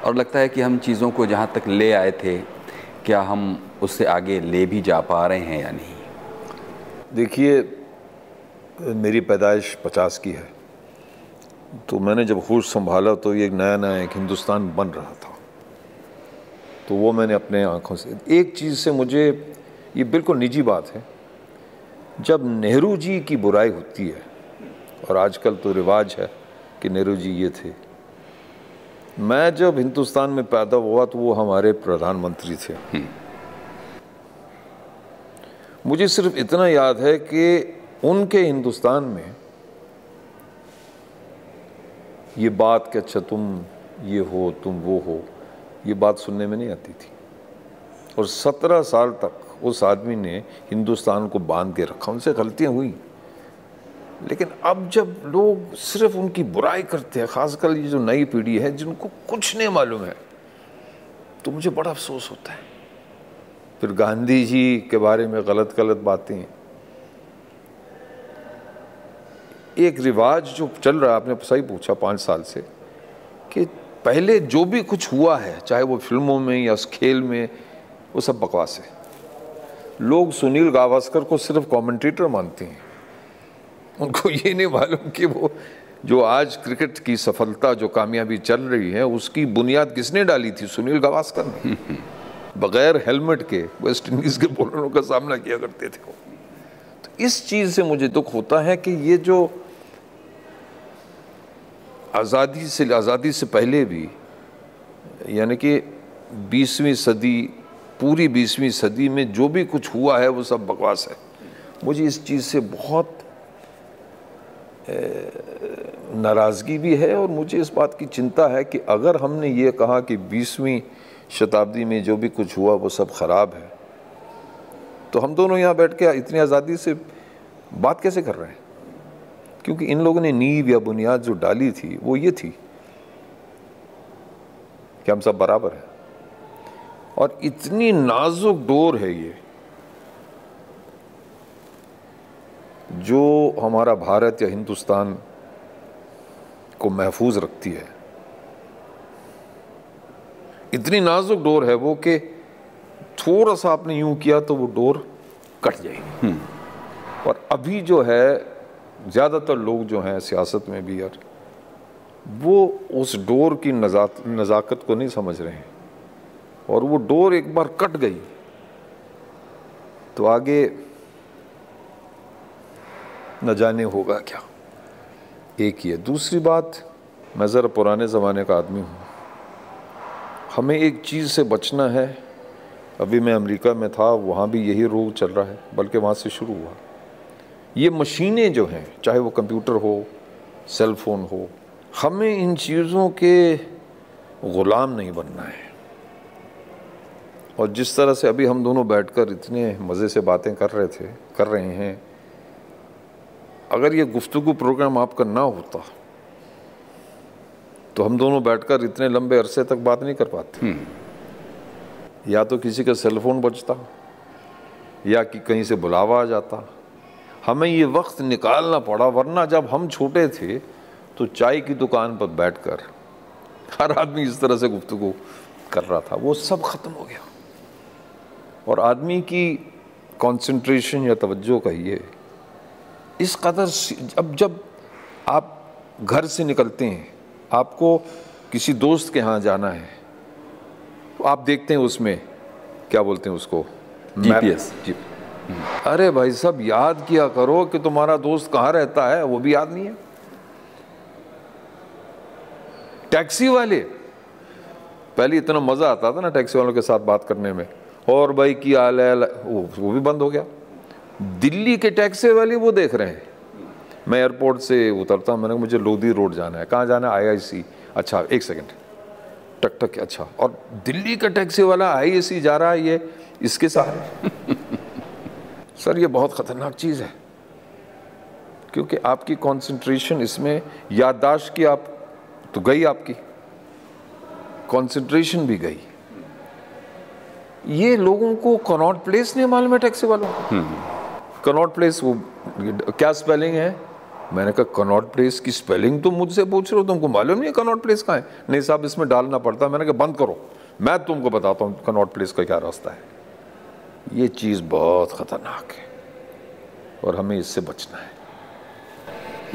और लगता है कि हम चीज़ों को जहाँ तक ले आए थे, क्या हम उससे आगे ले भी जा पा रहे हैं या नहीं? देखिए, मेरी पैदाइश पचास की है। तो मैंने जब होश संभाला तो ये एक नया नया एक हिंदुस्तान बन रहा था। तो वो मैंने अपने आँखों से, एक चीज़ से मुझे, ये बिल्कुल निजी बात है। जब नेहरू जी की बुराई होती है, और आजकल तो रिवाज है कि नेहरू जी ये थे, मैं जब हिंदुस्तान में पैदा हुआ तो वो हमारे प्रधानमंत्री थे। मुझे सिर्फ़ इतना याद है कि उनके हिंदुस्तान में ये बात कि अच्छा तुम ये हो, तुम वो हो, ये बात सुनने में नहीं आती थी। और सत्रह साल तक उस आदमी ने हिंदुस्तान को बाँध के रखा, उनसे गलतियाँ हुई। लेकिन अब जब लोग सिर्फ़ उनकी बुराई करते हैं, खासकर ये जो नई पीढ़ी है, जिनको कुछ नहीं मालूम है तो मुझे बड़ा अफसोस होता है। फिर गांधी जी के बारे में गलत गलत बातें। एक रिवाज जो चल रहा है, आपने सही पूछा पाँच साल से, कि पहले जो भी कुछ हुआ है, चाहे वो फ़िल्मों में या उस खेल में, वो सब बकवास है। लोग सुनील गावस्कर को सिर्फ़ कमेंटेटर मानते हैं। उनको ये नहीं मालूम कि वो, जो आज क्रिकेट की सफलता, जो कामयाबी चल रही है, उसकी बुनियाद किसने डाली थी? सुनील गावस्कर ने। बगैर हेलमेट के वेस्ट इंडीज के बॉलरों का सामना किया करते थे तो इस चीज़ से मुझे दुख होता है कि ये जो आज़ादी से आज़ादी से पहले भी, यानी कि बीसवीं सदी, पूरी बीसवीं सदी में जो भी कुछ हुआ है, वो सब बकवास है। मुझे इस चीज़ से बहुत नाराज़गी भी है और मुझे इस बात की चिंता है कि अगर हमने ये कहा कि बीसवीं शताब्दी में जो भी कुछ हुआ, वो सब ख़राब है। तो हम दोनों यहाँ बैठ के इतनी आज़ादी से बात कैसे कर रहे हैं? क्योंकि इन लोगों ने नींव या बुनियाद जो डाली थी, वो ये थी कि हम सब बराबर हैं। और इतनी नाजुक डोर है ये, जो हमारा भारत या हिंदुस्तान को महफूज रखती है। इतनी नाजुक डोर है वो कि थोड़ा सा आपने यूँ किया तो वो डोर कट जाएगी। और अभी जो है ज़्यादातर लोग जो हैं सियासत में भी यार वो उस डोर की नजात नज़ाकत को नहीं समझ रहे हैं। और वो डोर एक बार कट गई तो आगे न जाने होगा क्या। एक ही है। दूसरी बात मैं ज़रा पुराने ज़माने का आदमी हूँ। हमें एक चीज़ से बचना है। अभी मैं अमेरिका में था, वहाँ भी यही रोग चल रहा है, बल्कि वहाँ से शुरू हुआ। ये मशीनें जो हैं, चाहे वो कंप्यूटर हो सेल फ़ोन हो, हमें इन चीज़ों के ग़ुलाम नहीं बनना है। और जिस तरह से अभी हम दोनों बैठकर इतने मज़े से बातें कर रहे थे, कर रहे हैं, अगर ये गुफ्तु प्रोग्राम आपका ना होता तो हम दोनों बैठकर इतने लंबे अरसे तक बात नहीं कर पाते। या तो किसी का सेलफोन बजता या कि कहीं से बुलावा आ जाता। हमें ये वक्त निकालना पड़ा वरना जब हम छोटे थे तो चाय की दुकान पर बैठकर हर आदमी इस तरह से गुफ्तगु कर रहा था। वो सब ख़त्म हो गया। और आदमी की कंसंट्रेशन या तवज्जो कहिए इस कदर अब जब आप घर से निकलते हैं आपको किसी दोस्त के यहाँ जाना है तो आप देखते हैं उसमें क्या बोलते हैं उसको? GPS जी। अरे भाई साहब याद किया करो कि तुम्हारा दोस्त कहाँ रहता है वो भी याद नहीं है। टैक्सी वाले पहले इतना मज़ा आता था ना टैक्सी वालों के साथ बात करने में। और भाई की हाल है वो, वो भी बंद हो गया। दिल्ली के टैक्सी वाले वो देख रहे हैं। मैं एयरपोर्ट से उतरता हूँ मैंने कहा मुझे लोधी रोड जाना है। कहाँ जाना है? आईआईसी। अच्छा एक सेकेंड। टक टक अच्छा। और दिल्ली का टैक्सी वाला आईआईसी जा रहा है ये इसके साथ <laughs> सर ये बहुत ख़तरनाक चीज़ है क्योंकि आपकी कंसंट्रेशन इसमें याददाश्त की आप तो गई आपकी। कंसंट्रेशन भी गई। ये लोगों को कनॉट प्लेस नहीं मालूम है टैक्सी वालों को? कनॉट प्लेस वो क्या स्पेलिंग है? मैंने कहा कनॉट प्लेस की स्पेलिंग तो मुझसे पूछ रहे हो तुमको मालूम नहीं है कनॉट प्लेस कहाँ है? नहीं साहब इसमें डालना पड़ता है। मैंने कहा बंद करो। मैं तुमको बताता हूँ कनॉट प्लेस का क्या रास्ता है। ये चीज़ बहुत ख़तरनाक है और हमें इससे बचना है।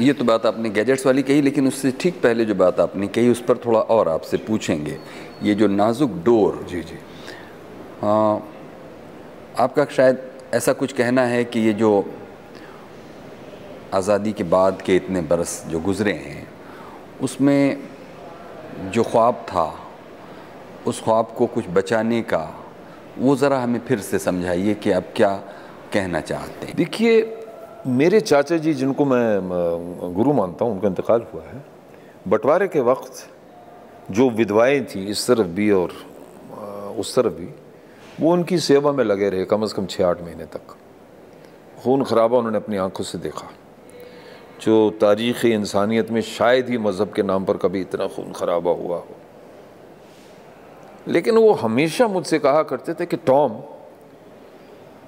ये तो बात आपने गैजेट्स वाली कही लेकिन उससे ठीक पहले जो बात आपने कही उस पर थोड़ा और आपसे पूछेंगे। ये जो नाजुक डोर। जी जी। हाँ आपका शायद ऐसा कुछ कहना है कि ये जो आज़ादी के बाद के इतने बरस जो गुज़रे हैं, उसमें जो ख्वाब था, उस ख्वाब को कुछ बचाने का, वो ज़रा हमें फिर से समझाइए कि आप क्या कहना चाहते हैं। देखिए, मेरे चाचा जी, जिनको मैं गुरु मानता हूँ, उनका इंतकाल हुआ है, बंटवारे के वक्त जो विधवाएँ थी, इस तरफ़ भी और उस तरफ़ भी, वो उनकी सेवा में लगे रहे कम से कम छः आठ महीने तक। खून खराबा उन्होंने अपनी आँखों से देखा। जो तारीख़ इंसानियत में शायद ही मज़हब के नाम पर कभी इतना खून खराबा हुआ हो। लेकिन वो हमेशा मुझसे कहा करते थे कि, टॉम,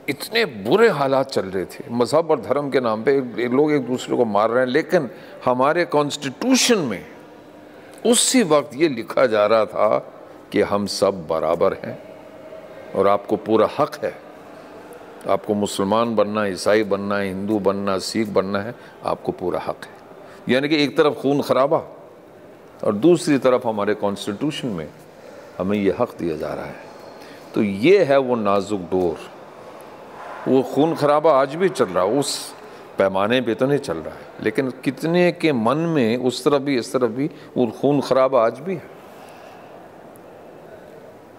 इतने बुरे हालात चल रहे थे। मज़हब और धर्म के नाम पे लोग एक दूसरे को मार रहे हैं, लेकिन हमारे कॉन्स्टिट्यूशन में उसी वक्त ये लिखा जा रहा था कि हम सब बराबर हैं और आपको पूरा हक है। आपको मुसलमान बनना, ईसाई बनना है हिंदू बनना, सिख बनना है, आपको पूरा हक है। यानी कि एक तरफ़ खून खराबा और दूसरी तरफ़ हमारे कॉन्स्टिट्यूशन में हमें ये हक दिया जा रहा है। तो ये है वो नाजुक डोर। वो खून खराबा आज भी चल रहा है उस पैमाने पे तो नहीं चल रहा है, लेकिन कितने के मन में उस तरफ़ भी, इस तरफ़ भी वो खून खराबा आज भी है।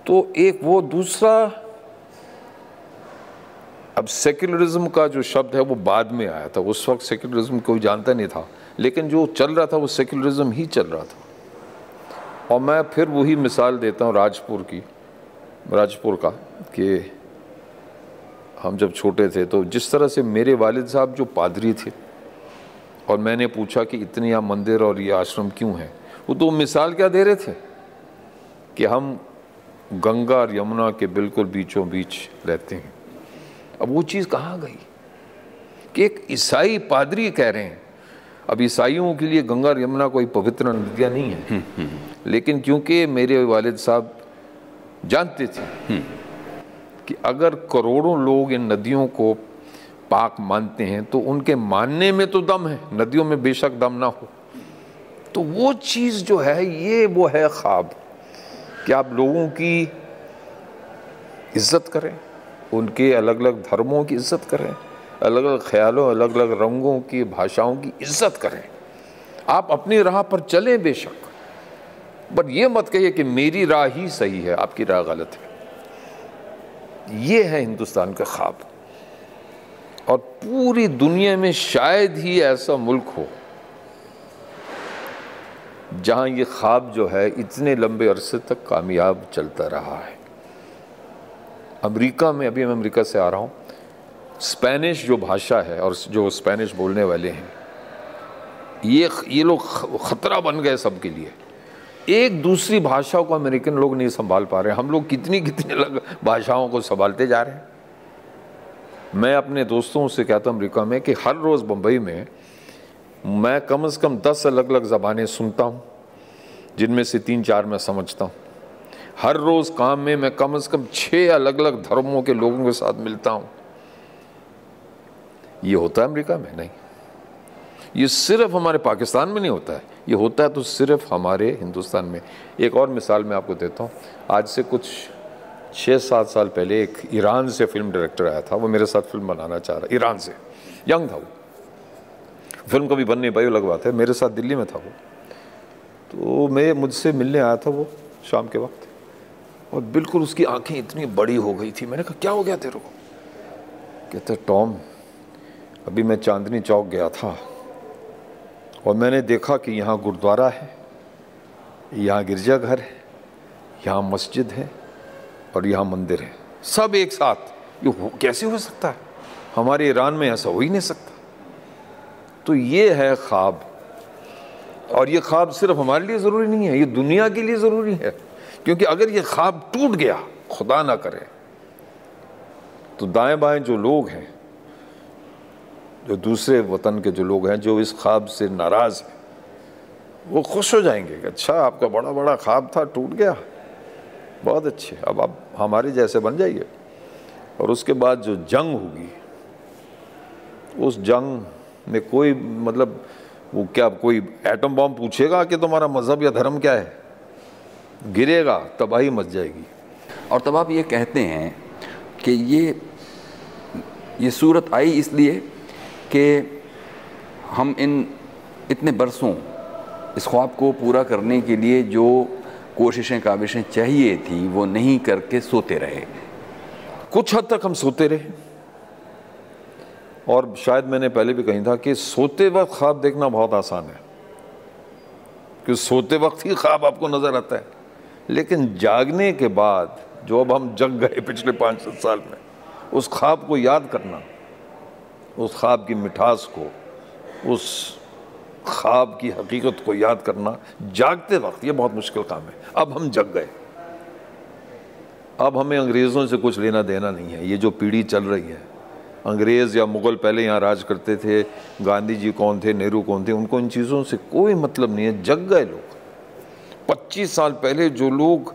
तो एक वो दूसरा अब सेक्युलरिज्म का जो शब्द है, वो बाद में आया था। उस वक्त सेक्युलरिज्म कोई जानता नहीं था। लेकिन जो चल रहा था, वो सेक्युलरिज्म ही चल रहा था। और मैं फिर वही मिसाल देता हूँ राजपुर की, राजपुर का, कि हम जब छोटे थे तो जिस तरह से मेरे वालिद साहब जो पादरी थे, और मैंने पूछा कि इतने यहाँ मंदिर और ये आश्रम क्यों हैं, वो तो मिसाल क्या दे रहे थे? कि हम गंगा और यमुना के बिल्कुल बीचों बीच रहते हैं। अब वो चीज़ कहाँ गई? कि एक ईसाई पादरी कह रहे हैं अब ईसाइयों के लिए गंगा यमुना कोई पवित्र नदियाँ नहीं है। लेकिन क्योंकि मेरे वालिद साहब जानते थे कि अगर करोड़ों लोग इन नदियों को पाक मानते हैं तो उनके मानने में तो दम है नदियों में बेशक दम ना हो। तो वो चीज़ जो है ये वो है ख्वाब कि आप लोगों की इज़्ज़त करें। उनके अलग अलग धर्मों की इज़्ज़त करें अलग अलग ख्यालों अलग अलग रंगों की, भाषाओं की इज़्ज़त करें। आप अपनी राह पर चलें बेशक बट ये मत कहिए कि मेरी राह ही सही है, आपकी राह गलत है। ये है हिंदुस्तान का ख्वाब। और पूरी दुनिया में शायद ही ऐसा मुल्क हो, जहाँ ये ख्वाब जो है इतने लंबे अरसे तक कामयाब चलता रहा है। अमेरिका में, अभी मैं अमेरिका से आ रहा हूँ, स्पेनिश जो भाषा है और जो स्पेनिश बोलने वाले हैं, ये ये लोग ख़तरा बन गए सबके लिए। एक दूसरी भाषा को अमेरिकन लोग नहीं संभाल पा रहे। हम लोग कितनी कितनी अलग भाषाओं को संभालते जा रहे हैं। मैं अपने दोस्तों से कहता हूँ अमरीका में कि हर रोज़ बम्बई में मैं कम से कम दस अलग अलग ज़बानें सुनता हूँ, जिनमें से तीन चार मैं समझता हूँ। हर रोज़ काम में मैं कम से कम छः अलग अलग धर्मों के लोगों के साथ मिलता हूँ। ये होता है अमेरिका में? नहीं। ये सिर्फ़ हमारे पाकिस्तान में नहीं होता है। ये होता है तो सिर्फ़ हमारे हिंदुस्तान में। एक और मिसाल मैं आपको देता हूँ। आज से कुछ छः सात साल पहले एक ईरान से फ़िल्म डायरेक्टर आया था। वो मेरे साथ फ़िल्म बनाना चाह रहा, ईरान से। यंग था वो। फ़िल्म कभी बनने पाई, अलग बात है। मेरे साथ दिल्ली में था वो। तो मैं मुझसे मिलने आया था वो शाम के वक्त। और बिल्कुल उसकी आँखें इतनी बड़ी हो गई थी। मैंने कहा क्या हो गया तेरे को? कहते टॉम अभी मैं चांदनी चौक गया था और मैंने देखा कि यहाँ गुरुद्वारा है यहाँ गिरजाघर है यहाँ मस्जिद है और यहाँ मंदिर है। सब एक साथ। ये हो, कैसे हो सकता है? हमारे ईरान में ऐसा हो ही नहीं सकता। तो ये है ख्वाब। और ये ख्वाब सिर्फ़ हमारे लिए ज़रूरी नहीं है ये दुनिया के लिए ज़रूरी है। क्योंकि अगर ये ख्वाब टूट गया, खुदा ना करे तो दाएँ बाएँ जो लोग हैं, जो दूसरे वतन के जो लोग हैं, जो इस ख्वाब से नाराज़ हैं, वो खुश हो जाएँगे कि अच्छा आपका बड़ा बड़ा ख्वाब था, टूट गया। बहुत अच्छे। अब आप हमारे जैसे बन जाइए। और उसके बाद जो जंग होगी, उस जंग में कोई मतलब वो क्या, कोई एटम बॉम्ब पूछेगा कि तुम्हारा मज़हब या धर्म क्या है? गिरेगा तबाही मच जाएगी। और तब आप ये कहते हैं कि ये ये सूरत आई इसलिए कि हम इन इतने बरसों इस ख्वाब को पूरा करने के लिए जो कोशिशें काविशें चाहिए थी वो नहीं करके सोते रहे। कुछ हद तक हम सोते रहे। और शायद मैंने पहले भी कही था कि सोते वक्त ख्वाब देखना बहुत आसान है कि सोते वक्त ही ख्वाब आपको नज़र आता है। लेकिन जागने के बाद, जो अब हम जग गए पिछले पाँच सात साल में, उस ख्वाब को याद करना, उस ख्वाब की मिठास को, उस ख्वाब की हकीकत को याद करना, जागते वक्त ये बहुत मुश्किल काम है। अब हम जग गए। अब हमें अंग्रेज़ों से कुछ लेना देना नहीं है। ये जो पीढ़ी चल रही है, अंग्रेज़ या मुग़ल पहले यहाँ राज करते थे, गांधी जी कौन थे, नेहरू कौन थे, उनको इन चीज़ों से कोई मतलब नहीं है। जग गए लोग। 25 साल पहले जो लोग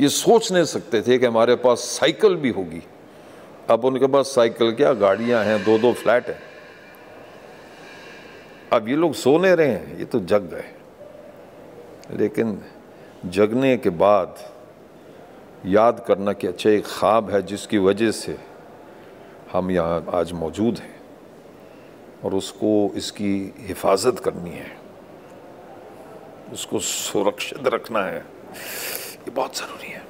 ये सोच नहीं सकते थे कि हमारे पास साइकिल भी होगी, अब उनके पास साइकिल क्या, गाड़ियाँ हैं दो दो फ्लैट हैं। अब ये लोग सोने रहे हैं, ये तो जग गए। लेकिन जगने के बाद याद करना कि अच्छा एक ख्वाब है जिसकी वजह से हम यहाँ आज मौजूद हैं और उसको, इसकी हिफाजत करनी है। उसको सुरक्षित रखना है। ये बहुत ज़रूरी है।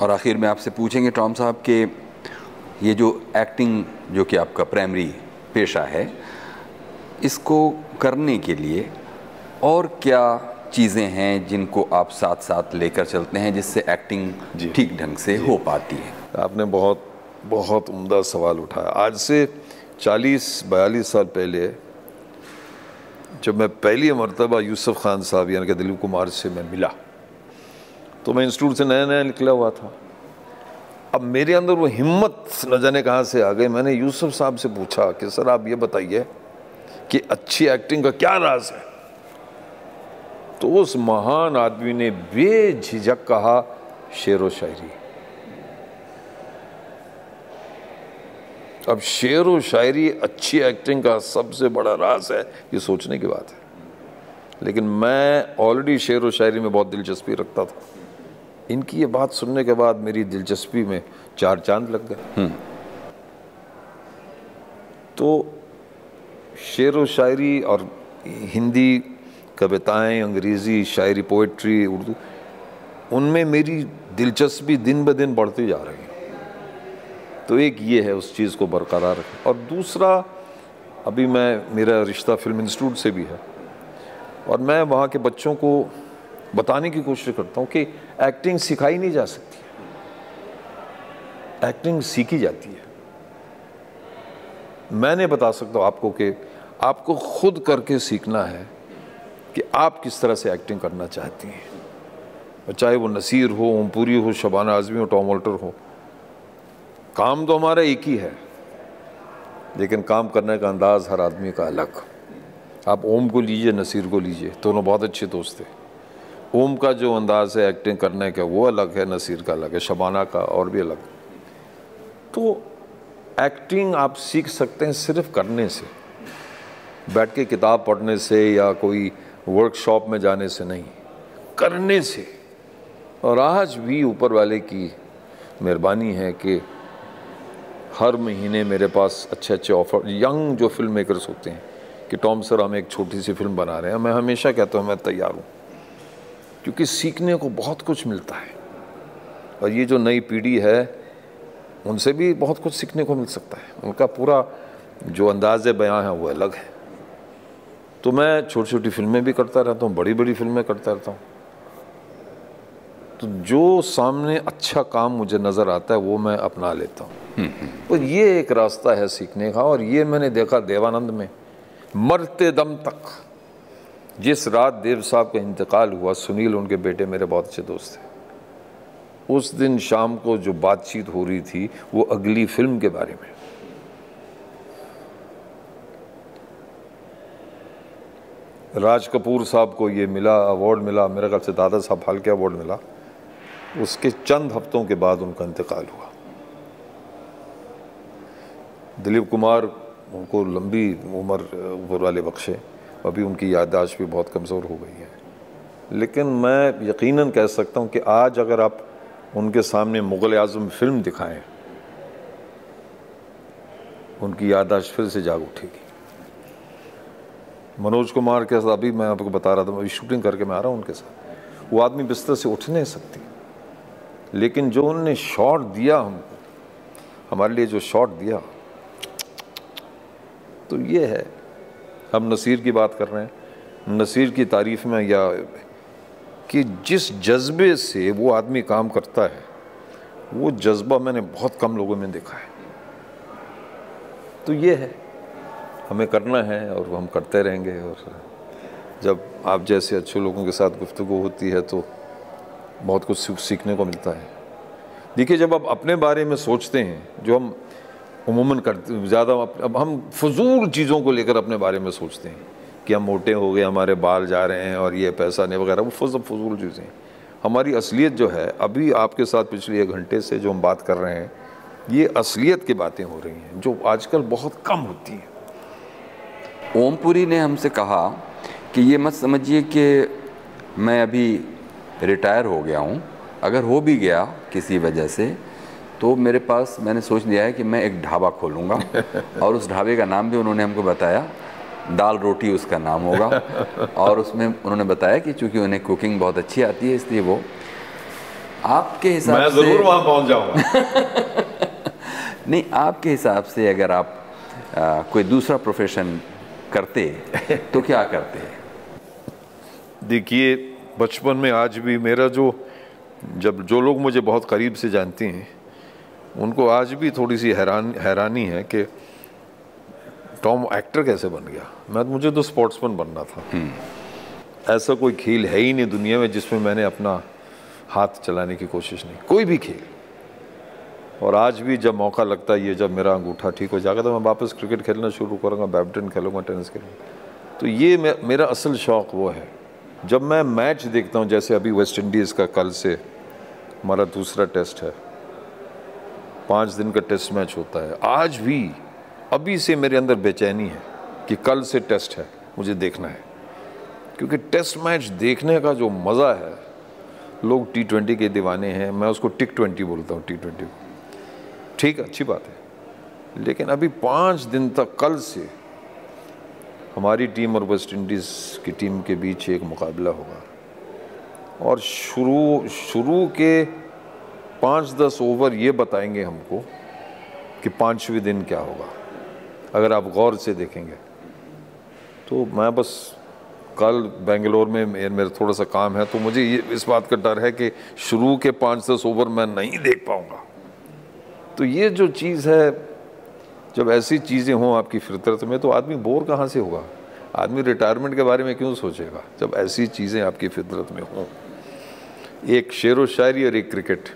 और आखिर में आपसे पूछेंगे टॉम साहब के ये जो एक्टिंग जो कि आपका प्राइमरी पेशा है इसको करने के लिए और क्या चीज़ें हैं जिनको आप साथ साथ लेकर चलते हैं जिससे एक्टिंग ठीक ढंग से हो पाती है? आपने बहुत बहुत उम्दा सवाल उठाया। आज से 40-42 साल पहले जब मैं पहली मरतबा यूसुफ खान साहब, यानी कि दिलीप कुमार से मैं मिला तो मैं इंस्टीट्यूट से नया नया निकला हुआ था। अब मेरे अंदर वो हिम्मत न जाने कहाँ से आ गई। मैंने यूसुफ साहब से पूछा कि, सर, आप ये बताइए कि अच्छी एक्टिंग का क्या राज है? तो उस महान आदमी ने बेझिझक कहा, शेर व शायरी। अब शेर व शायरी अच्छी एक्टिंग का सबसे बड़ा राज है ये सोचने की बात है। लेकिन मैं ऑलरेडी शेर व शायरी में बहुत दिलचस्पी रखता था। इनकी ये बात सुनने के बाद मेरी दिलचस्पी में चार चाँद लग गए। तो शेर व शायरी और हिंदी कविताएँ अंग्रेज़ी शायरी पोइट्री उर्दू उनमें मेरी दिलचस्पी दिन ब दिन बढ़ती जा रही है। तो एक ये है उस चीज़ को बरकरार रखें। और दूसरा, अभी मैं, मेरा रिश्ता फ़िल्म इंस्टीट्यूट से भी है। और मैं वहाँ के बच्चों को बताने की कोशिश करता हूँ कि एक्टिंग सिखाई नहीं जा सकती। एक्टिंग सीखी जाती है। मैं नहीं बता सकता हूँ आपको कि आपको खुद करके सीखना है कि आप किस तरह से एक्टिंग करना चाहती हैं। चाहे वो नसीर हो, ओमपुरी हो, शबाना आजमी हो, टॉम वोल्टर हो। काम तो हमारा एक ही है, लेकिन काम करने का अंदाज हर आदमी का अलग। आप ओम को लीजिए, नसीर को लीजिए, दोनों बहुत अच्छे दोस्त थे ओम का जो अंदाज है एक्टिंग करने का, वो अलग है, नसीर का अलग है, शबाना का और भी अलग। तो एक्टिंग आप सीख सकते हैं सिर्फ़ करने से। बैठ के किताब पढ़ने से या कोई वर्कशॉप में जाने से नहीं, करने से। और आज भी ऊपर वाले की मेहरबानी है कि हर महीने मेरे पास अच्छे अच्छे ऑफ़र, यंग जो फ़िल्म मेकर्स होते हैं, कि टॉम सर हम एक छोटी सी फ़िल्म बना रहे हैं, मैं हमेशा कहता हूँ, मैं तैयार हूँ। क्योंकि सीखने को बहुत कुछ मिलता है। और ये जो नई पीढ़ी है, उनसे भी बहुत कुछ सीखने को मिल सकता है। उनका पूरा जो अंदाज बयां है, वो अलग है। तो मैं छोटी छोटी फ़िल्में भी करता रहता हूँ बड़ी बड़ी फ़िल्में करता रहता हूँ। तो जो सामने अच्छा काम मुझे नज़र आता है, वो मैं अपना लेता हूँ। तो ये एक रास्ता है सीखने का, और ये मैंने देखा देवानंद में, मरते दम तक। जिस रात देव साहब का इंतकाल हुआ, सुनील उनके बेटे मेरे बहुत अच्छे दोस्त थे उस दिन शाम को जो बातचीत हो रही थी, वो अगली फ़िल्म के बारे में। राज कपूर साहब को ये मिला, अवार्ड मिला, मेरे ख्याल से दादा साहब फाल्के अवार्ड मिला। उसके चंद हफ्तों के बाद उनका इंतकाल हुआ। दिलीप कुमार उनको लंबी उम्र ऊपर वाले बख्शे। अभी उनकी याददाश्त भी बहुत कमज़ोर हो गई है। लेकिन मैं यकीनन कह सकता हूँ कि आज अगर आप उनके सामने मुग़ल आज़म फ़िल्म दिखाएँ, उनकी याददाश्त फिर से जाग उठेगी। मनोज कुमार के साथ अभी मैं आपको बता रहा था शूटिंग करके मैं आ रहा हूँ उनके साथ। वो आदमी बिस्तर से उठ नहीं सकती। लेकिन जो उनने शॉट दिया हमको, हमारे लिए जो शॉट दिया तो ये है। हम नसीर की बात कर रहे हैं। नसीर की तारीफ़ में या कि जिस जज्बे से वो आदमी काम करता है, वो जज्बा मैंने बहुत कम लोगों में देखा है। तो ये है। हमें करना है और हम करते रहेंगे और जब आप जैसे अच्छे लोगों के साथ गुफ्तु होती है तो बहुत कुछ सीखने को मिलता है। देखिए, जब आप अपने बारे में सोचते हैं, जो हम उमूमन करते ज़्यादा अब हम फजूल चीज़ों को लेकर अपने बारे में सोचते हैं कि हम मोटे हो गए, हमारे बाल जा रहे हैं और ये पैसा नहीं, वगैरह, वो फजल फजूल चीज़ें। हमारी असलियत जो है, अभी आपके साथ पिछले एक घंटे से जो हम बात कर रहे हैं, ये असलियत की बातें हो रही हैं, जो आजकल बहुत कम होती हैं। ओमपुरी ने हमसे कहा कि ये मत समझिए कि मैं अभी रिटायर हो गया हूँ। अगर हो भी गया किसी वजह से तो मेरे पास मैंने सोच लिया है कि मैं एक ढाबा खोलूँगा <laughs> और उस ढाबे का नाम भी उन्होंने हमको बताया दाल रोटी उसका नाम होगा। <laughs> और उसमें उन्होंने बताया कि चूँकि उन्हें कुकिंग बहुत अच्छी आती है इसलिए वो आपके हिसाब मैं से ज़रूर वहाँ पहुँच जाऊँगा। <laughs> नहीं आपके हिसाब से अगर आप आ, कोई दूसरा प्रोफेशन करते तो क्या करते? देखिए बचपन में आज भी मेरा जो जब जो लोग मुझे बहुत करीब से जानते हैं उनको आज भी थोड़ी सी हैरान हैरानी है कि टॉम एक्टर कैसे बन गया। मैं मुझे तो स्पोर्ट्समैन बनना था। ऐसा कोई खेल है ही नहीं दुनिया में जिसमें मैंने अपना हाथ चलाने की कोशिश नहीं। कोई भी खेल। और आज भी जब मौका लगता है ये जब मेरा अंगूठा ठीक हो जाएगा तो मैं वापस क्रिकेट खेलना शुरू करूँगा बैडमिंटन खेलूँगा टेनिस खेलूँगा। तो ये मेरा असल शौक़ वो है। जब मैं मैच देखता हूँ, जैसे अभी वेस्ट इंडीज़ का कल से हमारा दूसरा टेस्ट है, पाँच दिन का टेस्ट मैच होता है। आज भी, अभी से मेरे अंदर बेचैनी है कि कल से टेस्ट है, मुझे देखना है। क्योंकि टेस्ट मैच देखने का जो मज़ा है, लोग टी ट्वेंटी के दीवाने हैं, मैं उसको टिक ट्वेंटी बोलता हूँ टी ट्वेंटी ठीक अच्छी बात है। लेकिन अभी पाँच दिन तक कल से हमारी टीम और वेस्ट इंडीज़ की टीम के बीच एक मुकाबला होगा। और शुरू शुरू के पाँच दस ओवर ये बताएँगे हमको कि पाँचवें दिन क्या होगा, अगर आप गौर से देखेंगे। तो मैं बस कल बेंगलोर में, मेरा थोड़ा सा काम है तो मुझे ये, इस बात का डर है कि शुरू के पाँच दस ओवर मैं नहीं देख पाऊँगा। तो ये जो चीज़ है जब ऐसी चीज़ें हों आपकी फितरत में तो आदमी बोर कहाँ से होगा? आदमी रिटायरमेंट के बारे में क्यों सोचेगा जब ऐसी चीज़ें आपकी फितरत में हों? एक शेर व शायरी और एक क्रिकेट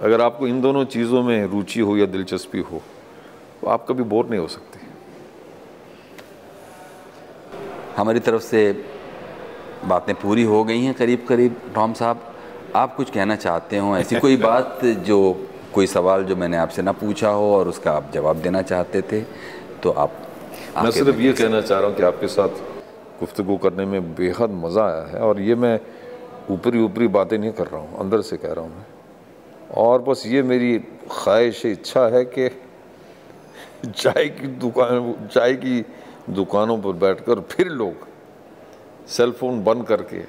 अगर आपको इन दोनों चीज़ों में रुचि हो या दिलचस्पी हो तो आप कभी बोर नहीं हो सकते। हमारी तरफ़ से बातें पूरी हो गई हैं करीब करीब टॉम साहब आप कुछ कहना चाहते हो? ऐसी कोई <laughs> बात जो कोई सवाल जो मैंने आपसे ना पूछा हो और उसका आप जवाब देना चाहते थे तो आप मैं सिर्फ़ ये कहना चाह रहा हूँ कि आपके साथ गुफ्तु करने में बेहद मज़ा आया है और ये मैं ऊपरी ऊपरी बातें नहीं कर रहा हूँ अंदर से कह रहा हूँ मैं। और बस ये मेरी ख्वाहिश इच्छा है कि चाय की दुकान चाय की दुकानों पर बैठकर फिर लोग सेल फ़ोन बंद करके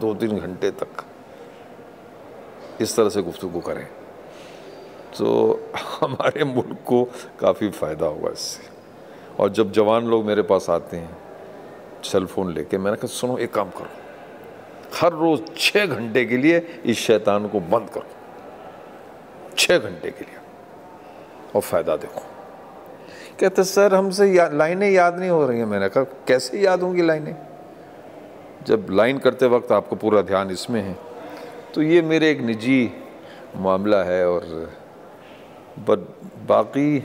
दो तीन घंटे तक इस तरह से गुफ्तु करें। तो <laughs> हमारे मुल्क को काफ़ी फ़ायदा होगा इससे। और जब जवान लोग मेरे पास आते हैं सेल फ़ोन लेके मैंने कहा सुनो एक काम करो। हर रोज़ छः घंटे के लिए इस शैतान को बंद करो। छः घंटे के लिए। और फ़ायदा देखो। कहते सर हमसे या, लाइनें याद नहीं हो रही हैं। मैंने कहा कैसे याद होंगी लाइनें? जब लाइन करते वक्त आपको पूरा ध्यान इसमें है तो ये मेरे एक निजी मामला है और बट बाकी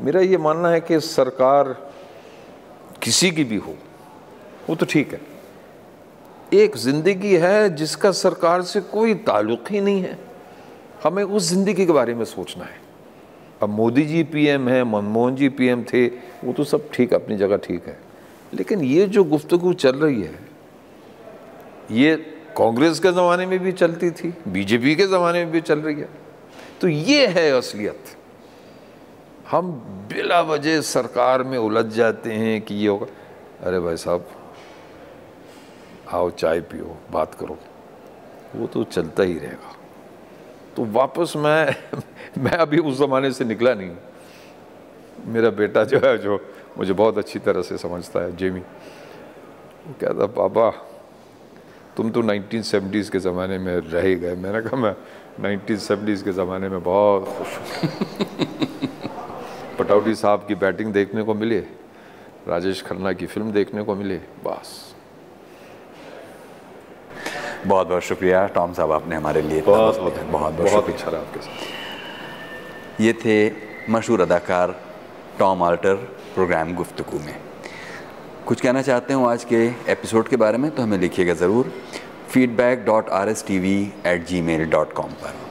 मेरा ये मानना है कि सरकार किसी की भी हो, वो तो ठीक है। एक ज़िंदगी है जिसका सरकार से कोई ताल्लुक़ ही नहीं है। हमें उस ज़िंदगी के बारे में सोचना है। अब मोदी जी पीएम है, मनमोहन जी पीएम थे, वो तो सब ठीक, अपनी जगह ठीक है। लेकिन ये जो गुफ्तगु चल रही है, ये कांग्रेस के ज़माने में भी चलती थी, बीजेपी के ज़माने में भी चल रही है। तो ये है असलियत। हम बिला वजह सरकार में उलझ जाते हैं कि ये होगा। अरे भाई साहब, आओ चाय पियो, बात करो। वो तो चलता ही रहेगा। तो वापस मैं <laughs> मैं अभी उस ज़माने से निकला नहीं। मेरा बेटा जो है, जो मुझे बहुत अच्छी तरह से समझता है, जेमी। वो कहता, पापा, तुम तो 1970s के ज़माने में रह गए। मैंने कहा, मैं 1970s के ज़माने में बहुत खुश पटौटी साहब की बैटिंग देखने को मिले राजेश खन्ना की फ़िल्म देखने को मिले बस। बहुत बहुत शुक्रिया टॉम साहब आपने हमारे लिए बहुत बहुत बहुत बहुत अच्छा रहा आपके साथ। ये थे मशहूर अदाकार टॉम आल्टर प्रोग्राम गुफ्तु में। कुछ कहना चाहते हो आज के एपिसोड के बारे में तो हमें लिखिएगा ज़रूर। कॉम पर।